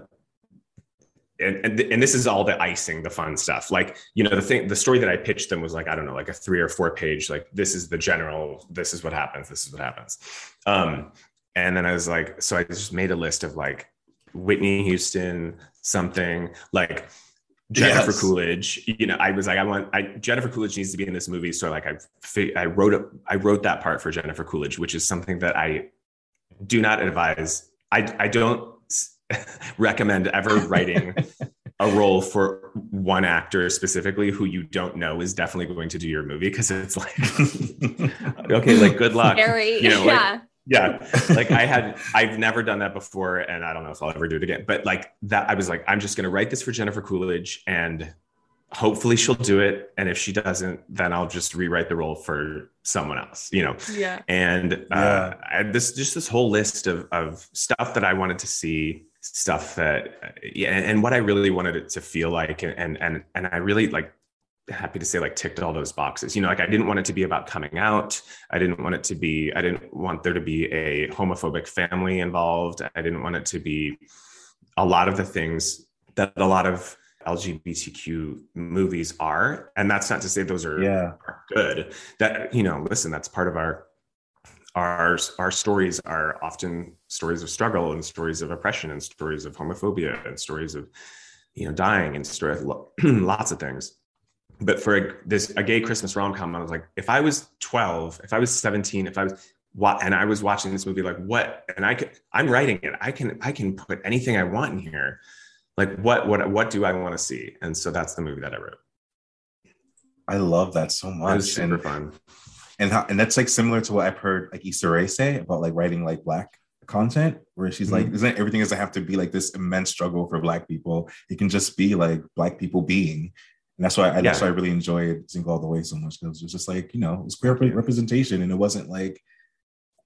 and, and and this is all the icing the fun stuff. Like you know the thing the story that i pitched them was like i don't know like a three or four page like this is the general this is what happens this is what happens. Um and then i was like so i just made a list of like whitney houston something like Jennifer Yes. Coolidge, you know, I was like, I want, I Jennifer Coolidge needs to be in this movie. So like, I, I wrote it, I wrote that part for Jennifer Coolidge, which is something that I do not advise. I, I don't recommend ever writing a role for one actor specifically who you don't know is definitely going to do your movie because it's like okay like good luck Scary. you know like, yeah. yeah like i had i've never done that before and i don't know if i'll ever do it again but like that i was like i'm just going to write this for jennifer coolidge and hopefully she'll do it and if she doesn't then i'll just rewrite the role for someone else you know yeah. and uh, Yeah. I had this just this whole list of of stuff that I wanted to see, stuff that yeah, and, and what I really wanted it to feel like, and and and and I really like happy to say like ticked all those boxes. You know, like I didn't want it to be about coming out. I didn't want it to be. I didn't want there to be a homophobic family involved. I didn't want it to be a lot of the things that a lot of LGBTQ movies are, and that's not to say those are Yeah. are good that you know listen that's part of our our our stories are often stories of struggle and stories of oppression and stories of homophobia and stories of you know dying and stories lots of things but for a, this a gay christmas rom-com i was like if i was 12 if i was 17 if i was what and i was watching this movie like what and i could i'm writing it i can i can put anything i want in here like what what what do i want to see and so that's the movie that i wrote I love that so it was much. super And fun and how, and that's like similar to what I've heard like Issa Rae say about like writing like black content, where she's like, mm-hmm. isn't everything doesn't have to be like this immense struggle for black people. It can just be like black people being. And that's why I, that's why I really enjoyed Single All the Way so much because it was just like you know it was queer rep- representation and it wasn't like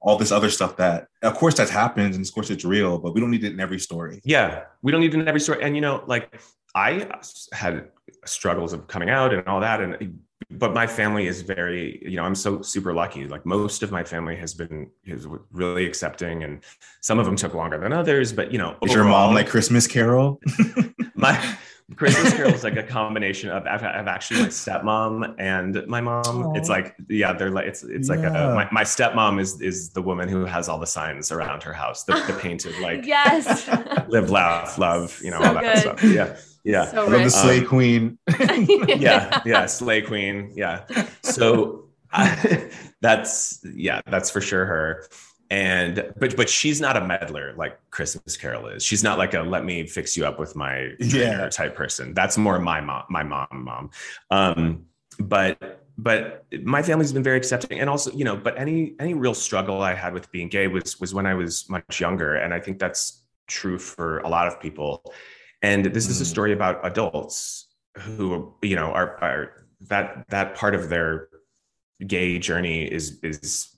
all this other stuff that of course that happens and of course it's real, but we don't need it in every story. Yeah, we don't need it in every story. And you know, like I had struggles of coming out and all that, and but my family is very, you know, I'm so super lucky. Like most of my family has been is really accepting, and some of them took longer than others. But you know, Is your mom overall, like Christmas Carol? my Christmas Carol is like a combination of I've, I've actually my stepmom and my mom. It's like yeah, they're like it's it's like a my, my stepmom is is the woman who has all the signs around her house, the, the painted like yes. live, laugh, love, you know, So all that good. stuff. Yeah. Yeah. So I love the rich. Slay Um, Queen. yeah. Yeah. Slay Queen. Yeah. So I, that's, yeah, that's for sure her. And, but, but she's not a meddler like Christmas Carol is. She's not like a let me fix you up with my Yeah. type person. That's more my mom, my mom, mom. Um, but, but my family's been very accepting and also, you know, but any, any real struggle I had with being gay was, was when I was much younger. And I think that's true for a lot of people. And this is a Mm. story about adults who, you know, are, are that, that part of their gay journey is, is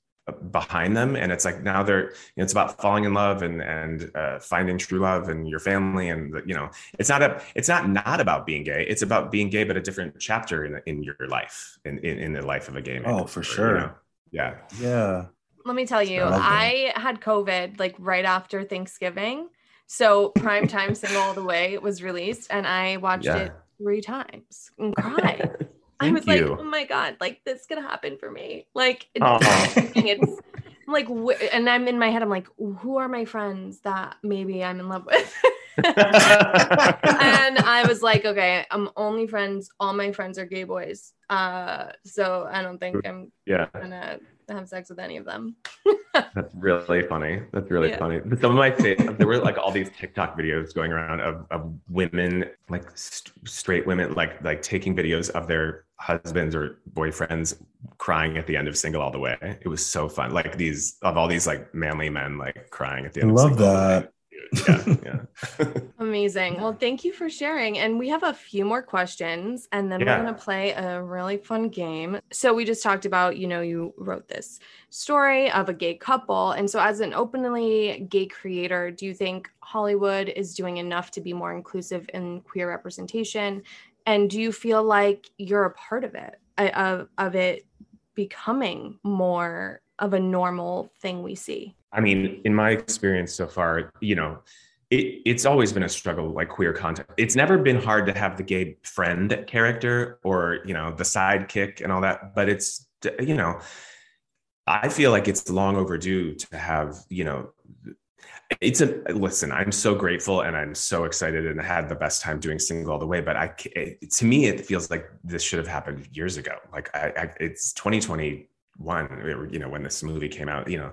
behind them. And it's like, now they're, you know, it's about falling in love and, and uh, finding true love and your family. And, you know, it's not a, it's not, not about being gay. It's about being gay, but a different chapter in, in your life, in, in, in the life of a gay man. Oh, for or, you sure. know, yeah. Yeah. Let me tell you, I. I had COVID like right after Thanksgiving. So prime time single all the way was released and I watched Yeah. it three times and cried. I Thank was like, oh my God, like this could happen for me. Like it's, Aw. it's I'm like, and I'm in my head, I'm like, who are my friends that maybe I'm in love with? and I was like, okay, I'm only friends. All my friends are gay boys. Uh, so I don't think I'm yeah. gonna have sex with any of them. That's really funny. That's really Yeah. funny. But Some of my favorite, there were like all these TikTok videos going around of, of women, like st- straight women, like like taking videos of their husbands or boyfriends crying at the end of "Single All the Way." It was so fun. Like these of all these like manly men like crying at the I end. of love Single the that. Yeah, yeah. Amazing. Well, thank you for sharing. And we have a few more questions, and then Yeah. we're going to play a really fun game. So, we just talked about, you know, you wrote this story of a gay couple. And so, as an openly gay creator, do you think Hollywood is doing enough to be more inclusive in queer representation? And do you feel like you're a part of it, of, of it becoming more of a normal thing we see? I mean, in my experience so far, you know, it, it's always been a struggle, like queer content. It's never been hard to have the gay friend character or, you know, the sidekick and all that. But it's, you know, I feel like it's long overdue to have, you know, it's a listen. I'm so grateful and I'm so excited and had the best time doing single all the way. But I, it, to me, it feels like this should have happened years ago. Like I, I it's 2021, you know, when this movie came out, you know,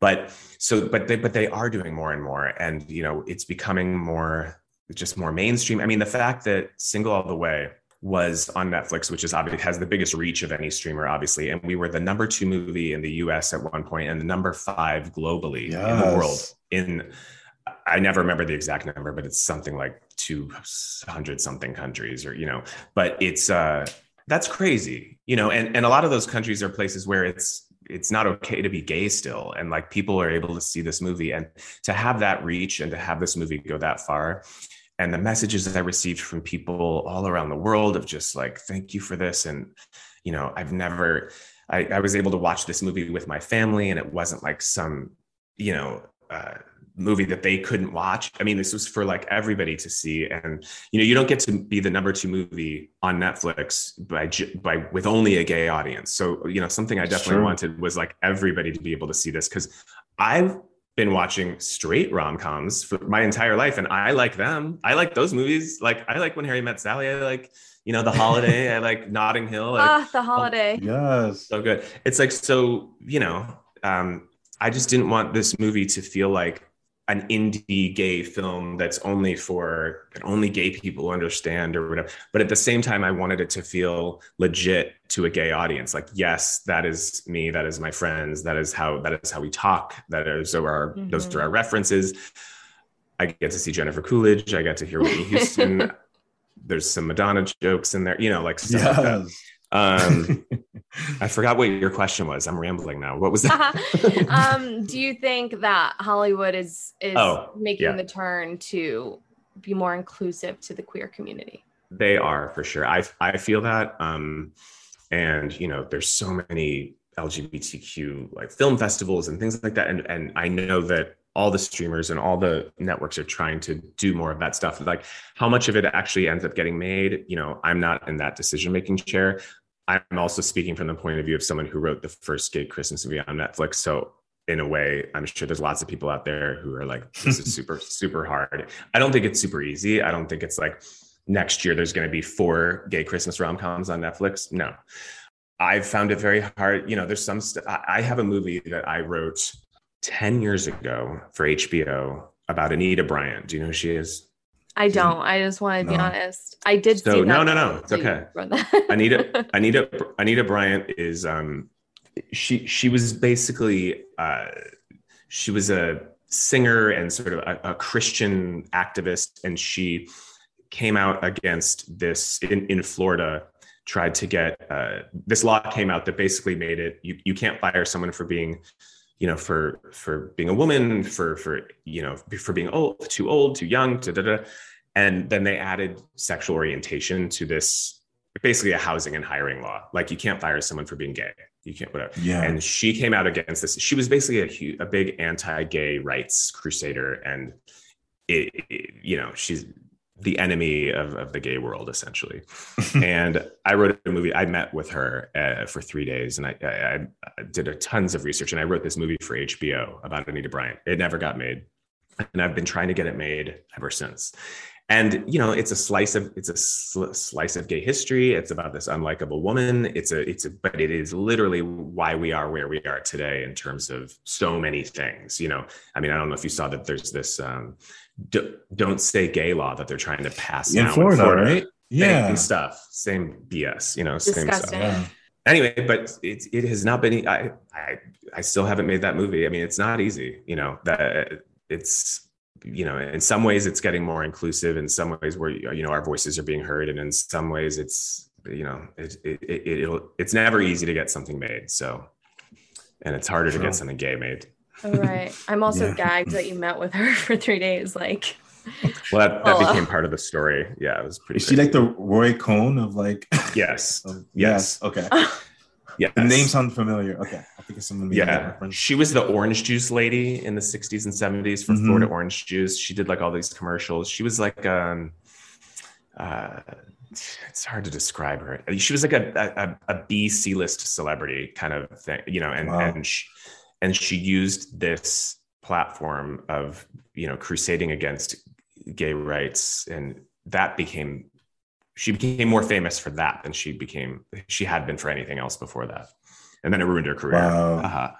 but so but they but they are doing more and more and you know it's becoming more just more mainstream. I mean, the fact that Single All the Way was on Netflix, which is obviously has the biggest reach of any streamer, obviously, and we were the number two movie in the U.S. at one point and the number five globally Yes. in the world. In I never remember the exact number, but it's something like two hundred something countries, or you know. But it's uh, that's crazy, you know. And and a lot of those countries are places where it's it's not okay to be gay still, and like people are able to see this movie and to have that reach and to have this movie go that far and the messages that I received from people all around the world of just like, thank you for this. And, you know, I've never, I, I was able to watch this movie with my family and it wasn't like some, you know, uh, movie that they couldn't watch. I mean, this was for like everybody to see. And, you know, you don't get to be the number two movie on Netflix by, by with only a gay audience. So, you know, something I definitely true. wanted was like everybody to be able to see this because I've been watching straight rom-coms for my entire life and I like them. I like those movies. Like I like when Harry met Sally. I like, you know, The Holiday. I like Notting Hill. Like, Ah, the holiday. Yes. so good. It's like so, you know, um, I just didn't want this movie to feel like an indie gay film that's only for that only gay people understand or whatever. But at the same time, I wanted it to feel legit to a gay audience. Like, yes, that is me. That is my friends. That is how that is how we talk. That is so our those are our mm-hmm. references. I get to see Jennifer Coolidge. I got to hear Whitney Houston. There's some Madonna jokes in there, you know, like stuff like that. Yes. Um, I forgot what your question was. I'm rambling now. What was that? um, do you think that Hollywood is is Oh, making yeah. the turn to be more inclusive to the queer community? they are for sure. I I feel that. Um, and you know, there's so many LGBTQ like film festivals and things like that. And and I know that all the streamers and all the networks are trying to do more of that stuff. Like how much of it actually ends up getting made, you know, I'm not in that decision making chair. I'm also speaking from the point of view of someone who wrote the first gay Christmas movie on Netflix. So in a way, I'm sure there's lots of people out there who are like, this is super, super hard. I don't think it's super easy. I don't think it's like next year there's going to be four gay Christmas rom coms on Netflix. No, I've found it very hard. You know, there's some, st- I I have a movie that I wrote 10 years ago for HBO about Anita Bryant. Do you know who she is? I don't. I just want to be honest. I did So, no, no, no, it's okay. Anita Anita Anita Bryant is um she she was basically uh she was a singer and sort of a, a Christian activist and she came out against this in, in Florida tried to get uh, this law came out that basically made it you, you can't fire someone for being you know for for being a woman for for you know for being old too old too young da, da, da. and then they added sexual orientation to this basically a housing and hiring law. Like you can't fire someone for being gay. You can't whatever. Yeah. and she came out against this. She was basically a, hu- a big anti-gay rights crusader. And it, it- you know she's the enemy of, of the gay world essentially. And i wrote a movie i met with her uh, for three days and I, I, I did a tons of research and i wrote this movie for hbo about anita bryant. It never got made and i've been trying to get it made ever since. And you know it's a slice of it's a sl- slice of gay history. It's about this unlikable woman. It's a it's a but it is literally why we are where we are today in terms of so many things you know? I mean i don't know if you saw that there's this um d- don't say gay law that they're trying to pass in now Florida, right? Same Yeah. stuff same bs you know same stuff Disgusting. Yeah. anyway but it, it has not been I, I i still haven't made that movie i mean it's not easy you know that it's you know in some ways it's getting more inclusive in some ways where you know our voices are being heard and in some ways it's you know it, it, it it'll it's never easy to get something made so and it's harder to get something gay made All right. I'm also Yeah. gagged that you met with her for three days. Like, well that, that Hello. became part of the story yeah it was pretty Is she like the Roy Cohn of like? yes of- Yes. Okay. Yeah. The name sounds familiar. Okay. I think it's someone. yeah she was the orange juice lady in the 60s and 70s for Mhm. florida orange juice she did like all these commercials she was like um uh it's hard to describe her she was like a a, a b c-list celebrity kind of thing you know and Wow. and she and she used this platform of you know crusading against gay rights and that became she became more famous for that than she became she had been for anything else before that and then it ruined her career Wow. Haha.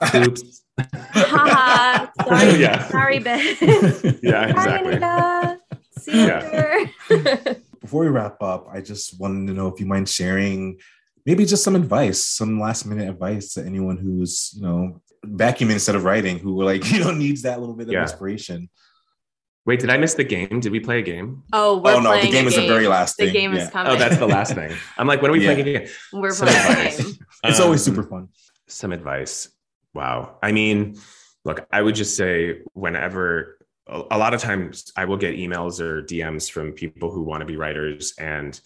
Uh-huh. oops haha. Sorry, Yeah. sorry, Ben. yeah exactly Anita. See you Yeah. later. Before we wrap up, I just wanted to know if you mind sharing maybe just some advice, some last minute advice to anyone who's, you know, vacuuming instead of writing, who like, you know, needs that little bit of Yeah. inspiration. Wait, did I miss the game? Did we play a game? oh, we're oh no, the game a is the very last thing. The game Yeah. is coming. Oh, that's the last thing. I'm like, when are we Yeah. playing again? We're Some playing a advice. game. It's always Um, super fun. some advice. Wow. I mean, look, I would just say whenever a a lot of times I will get emails or DMs from people who want to be writers and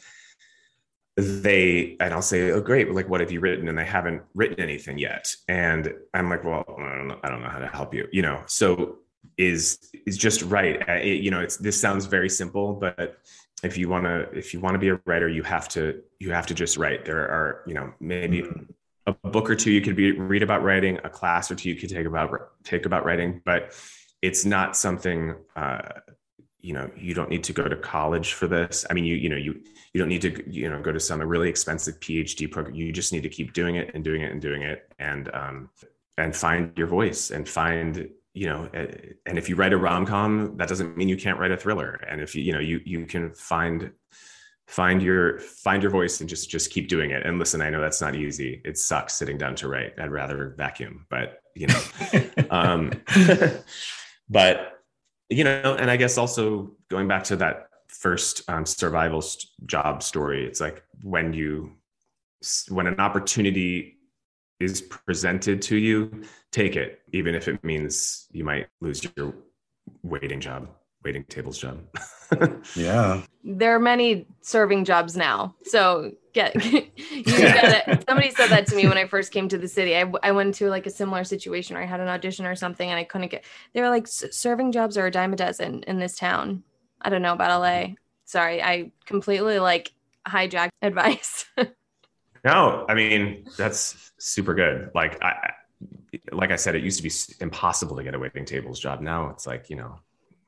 they and I'll say, "Oh, great! Like, what have you written?" And they haven't written anything yet, and I'm like, "Well, I don't know, I don't know how to help you," you know. So is is just right. Uh, it- you know, it's this sounds very simple, but if you want to if you want to be a writer, you have to you have to just write. There are you know maybe a book or two you could be read about writing, a class or two you could take about take about writing, but it's not something uh, you know you don't need to go to college for this. I mean, you you know you you don't need to you know go to some really expensive PhD program. You just need to keep doing it and doing it and doing it and um, and find your voice and find you know eh, and if you write a rom-com that doesn't mean you can't write a thriller and if you you know you you can find find your find your voice and just just keep doing it and listen i know that's not easy it sucks sitting down to write i'd rather vacuum but you know um but you know and i guess also going back to that first um, survival st- job story it's like when you when an opportunity is presented to you take it even if it means you might lose your waiting job waiting tables job yeah. There are many serving jobs now. So get you get it. Somebody said that to me when I first came to the city. I, I went to like a similar situation where I had an audition or something and I couldn't get. They were like serving jobs are a dime a dozen in this town. I don't know about LA. Sorry, I completely like hijacked advice. No, I mean that's super good. Like I, I- like I said, it used to be impossible to get a waiting tables job. Now it's like you know,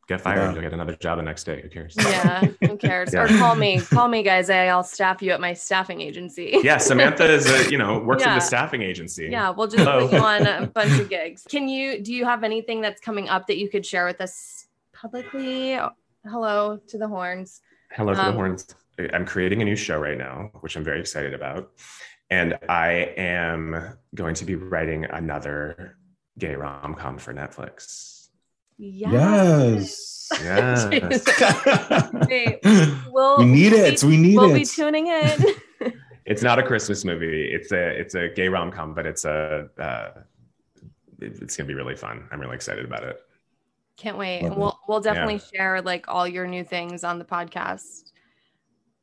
get fired, Yeah. you'll get another job the next day. Who cares? yeah, who cares? Or call me, call me, guys. I- I'll staff you at my staffing agency. Yeah, Samantha is a you know works Yeah. at the staffing agency. Yeah, we'll just Hello. put you on a bunch of gigs. Can you do you have anything that's coming up that you could share with us publicly? Hello to the horns. Hello to Um, the horns. I'm creating a new show right now, which I'm very excited about. And I am going to be writing another gay rom com for Netflix. Yes. Yes. Hey, we'll, we need we'll it. be- we need it. we'll be tuning in. it's not a Christmas movie. It's a it's a gay rom com, but it's a uh, it- it's gonna be really fun. I'm really excited about it. Can't wait. Love it. We'll we'll definitely share like all your new things on the podcast.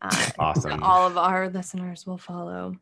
Uh, Awesome. all of our listeners will follow.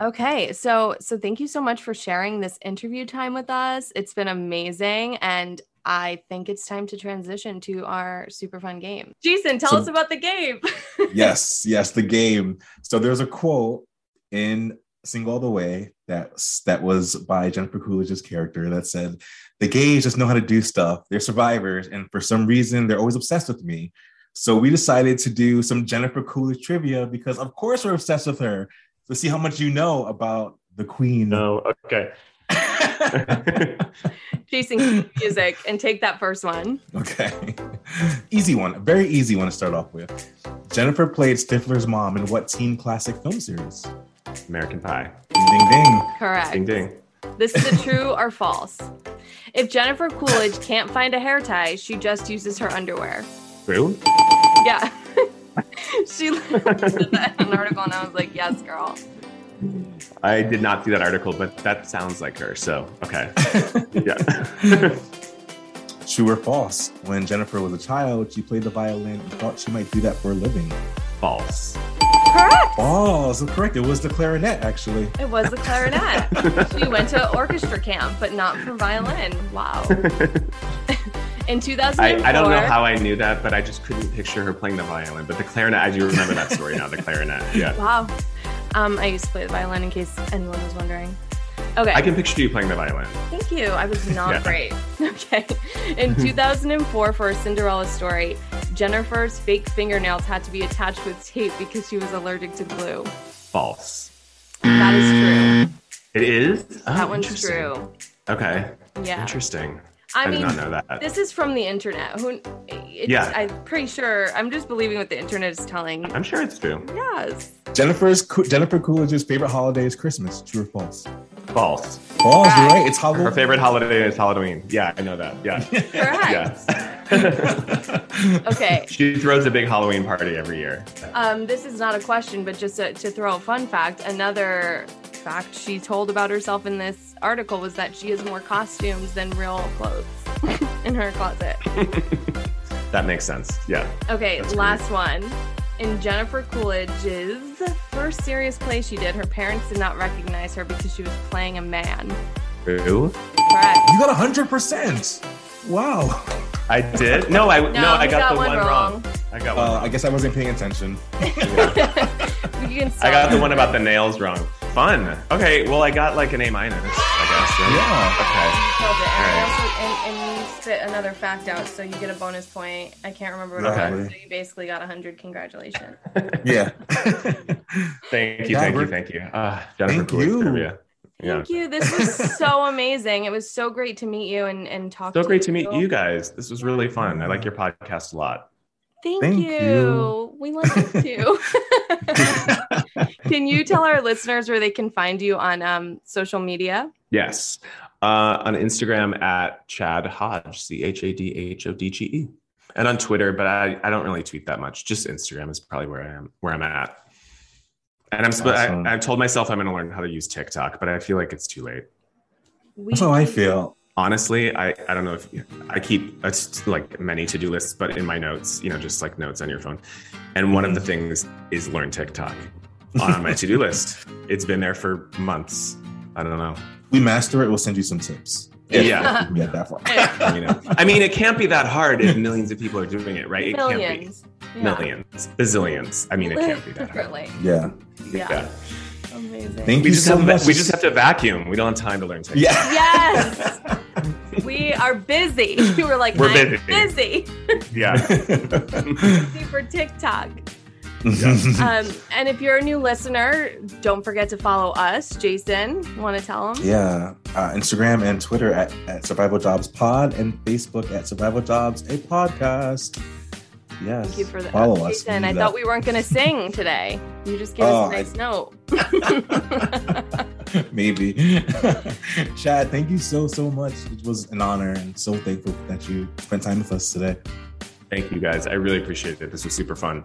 Okay, so so thank you so much for sharing this interview time with us. It's been amazing, and I think it's time to transition to our super fun game. Jason, tell So- us about the game. yes, yes, the game. So there's a quote in Single All the Way that that was by Jennifer Coolidge's character that said, "The gays just know how to do stuff. They're survivors, and for some reason, they're always obsessed with me." So we decided to do some Jennifer Coolidge trivia because, of course, we're obsessed with her. To see how much you know about the Queen. no, okay. Jason, cue music and take that first one. Okay. easy one. A very easy one to start off with. Jennifer played Stifler's mom in what teen classic film series? American Pie. Ding ding ding. Correct. Ding ding. This is a true or false. If Jennifer Coolidge can't find a hair tie, she just uses her underwear. True? Yeah. she said that in an article, and I was like, yes, girl. I did not see that article, but that sounds like her. So okay. Yeah. True or false? When Jennifer was a child, she played the violin and thought she might do that for a living. False. Correct. False. Correct. It was the clarinet, actually. It was the clarinet. she went to orchestra camp, but not for violin. Wow. In 2004, I, I don't know how I knew that, but I just couldn't picture her playing the violin. But the clarinet, I do remember that story now. The clarinet. Yeah. Wow. Um, I used to play the violin in case anyone was wondering. Okay. I can picture you playing the violin. Thank you. I was not Yeah. great. Okay. In 2004, for a Cinderella story, Jennifer's fake fingernails had to be attached with tape because she was allergic to glue. False. That is true. It is? Oh, that one's true. Okay. Yeah. Interesting. I, I, mean, did not know that. this is from the internet. Who? It's, Yeah. I'm pretty sure. I'm just believing what the internet is telling. I'm sure it's true. Yes. Jennifer's Jennifer Coolidge's favorite holiday is Christmas. True or false? False. False, you're right. It's Her favorite holiday is Halloween. Yeah, I know that. Yeah. Correct. yeah. Okay. she throws a big Halloween party every year. Um, this is not a question, but just to, to throw a fun fact. Another fact she told about herself in this article was that she has more costumes than real clothes in her closet. That makes sense. Yeah. Okay, That's last one. In Jennifer Coolidge's first serious play she did, her parents did not recognize her because she was playing a man. Who? Correct. You got hundred percent. Wow. I did. No, I no, No, I got, got the one one, wrong. wrong. I got one. Uh, wrong. I guess I wasn't paying attention. You can I got the one about the nails wrong. Fun. Okay. Well, I got like an A minus. I guess. Right? Yeah. Killed it. And, I Alright. also, and, and you spit another fact out, so you get a bonus point. I can't remember what it Okay. was, so you basically got 100. Congratulations. Yeah. Thank you. Thank you. Thank you. Uh, Jennifer Thank Coolidge you. trivia. Yeah. Thank you. This was so amazing. It was so great to meet you and, and talk So to great to meet you guys. This was really fun. I like your podcast a lot. Thank, Thank you. you. We like it too. can you tell our listeners where they can find you on um, social media? Yes. Uh, on Instagram at Chad Hodge, C H A D H O D G E. And on Twitter, but I, I don't really tweet that much. Just Instagram is probably where I am where I'm at. And I'm sp- Awesome. I, I've told myself I'm gonna learn how to use TikTok, but I feel like it's too late. We That's how I feel. Honestly, I, I don't know if I keep uh, like many to-do lists, but in my notes, you know, just like notes on your phone. And one of the things is learn TikTok on my to-do list. It's been there for months. I don't know. We master it. We'll send you some tips. Yeah. We get that far. you know i mean it can't be that hard if millions of people are doing it right it Millions. can't be millions bazillions i mean it can't be that hard Yeah. Yeah. yeah. Amazing. Thank we you just so have much. we just have to vacuum we don't have time to learn TikTok. Yeah. Yes. we are busy. We were like, We're busy. busy. yeah busy for TikTok. Um, and if you're a new listener, don't forget to follow us. Jason, want to tell them? yeah. Uh, Instagram and Twitter at, at Survival Jobs Pod and Facebook at Survival Jobs, a podcast. Yes. Thank you for the Follow us. Jason, I thought we weren't going to sing today. You just gave Oh, us a nice note. Maybe. Chad, thank you so, so much. It was an honor and so thankful that you spent time with us today. thank you guys i really appreciate it this was super fun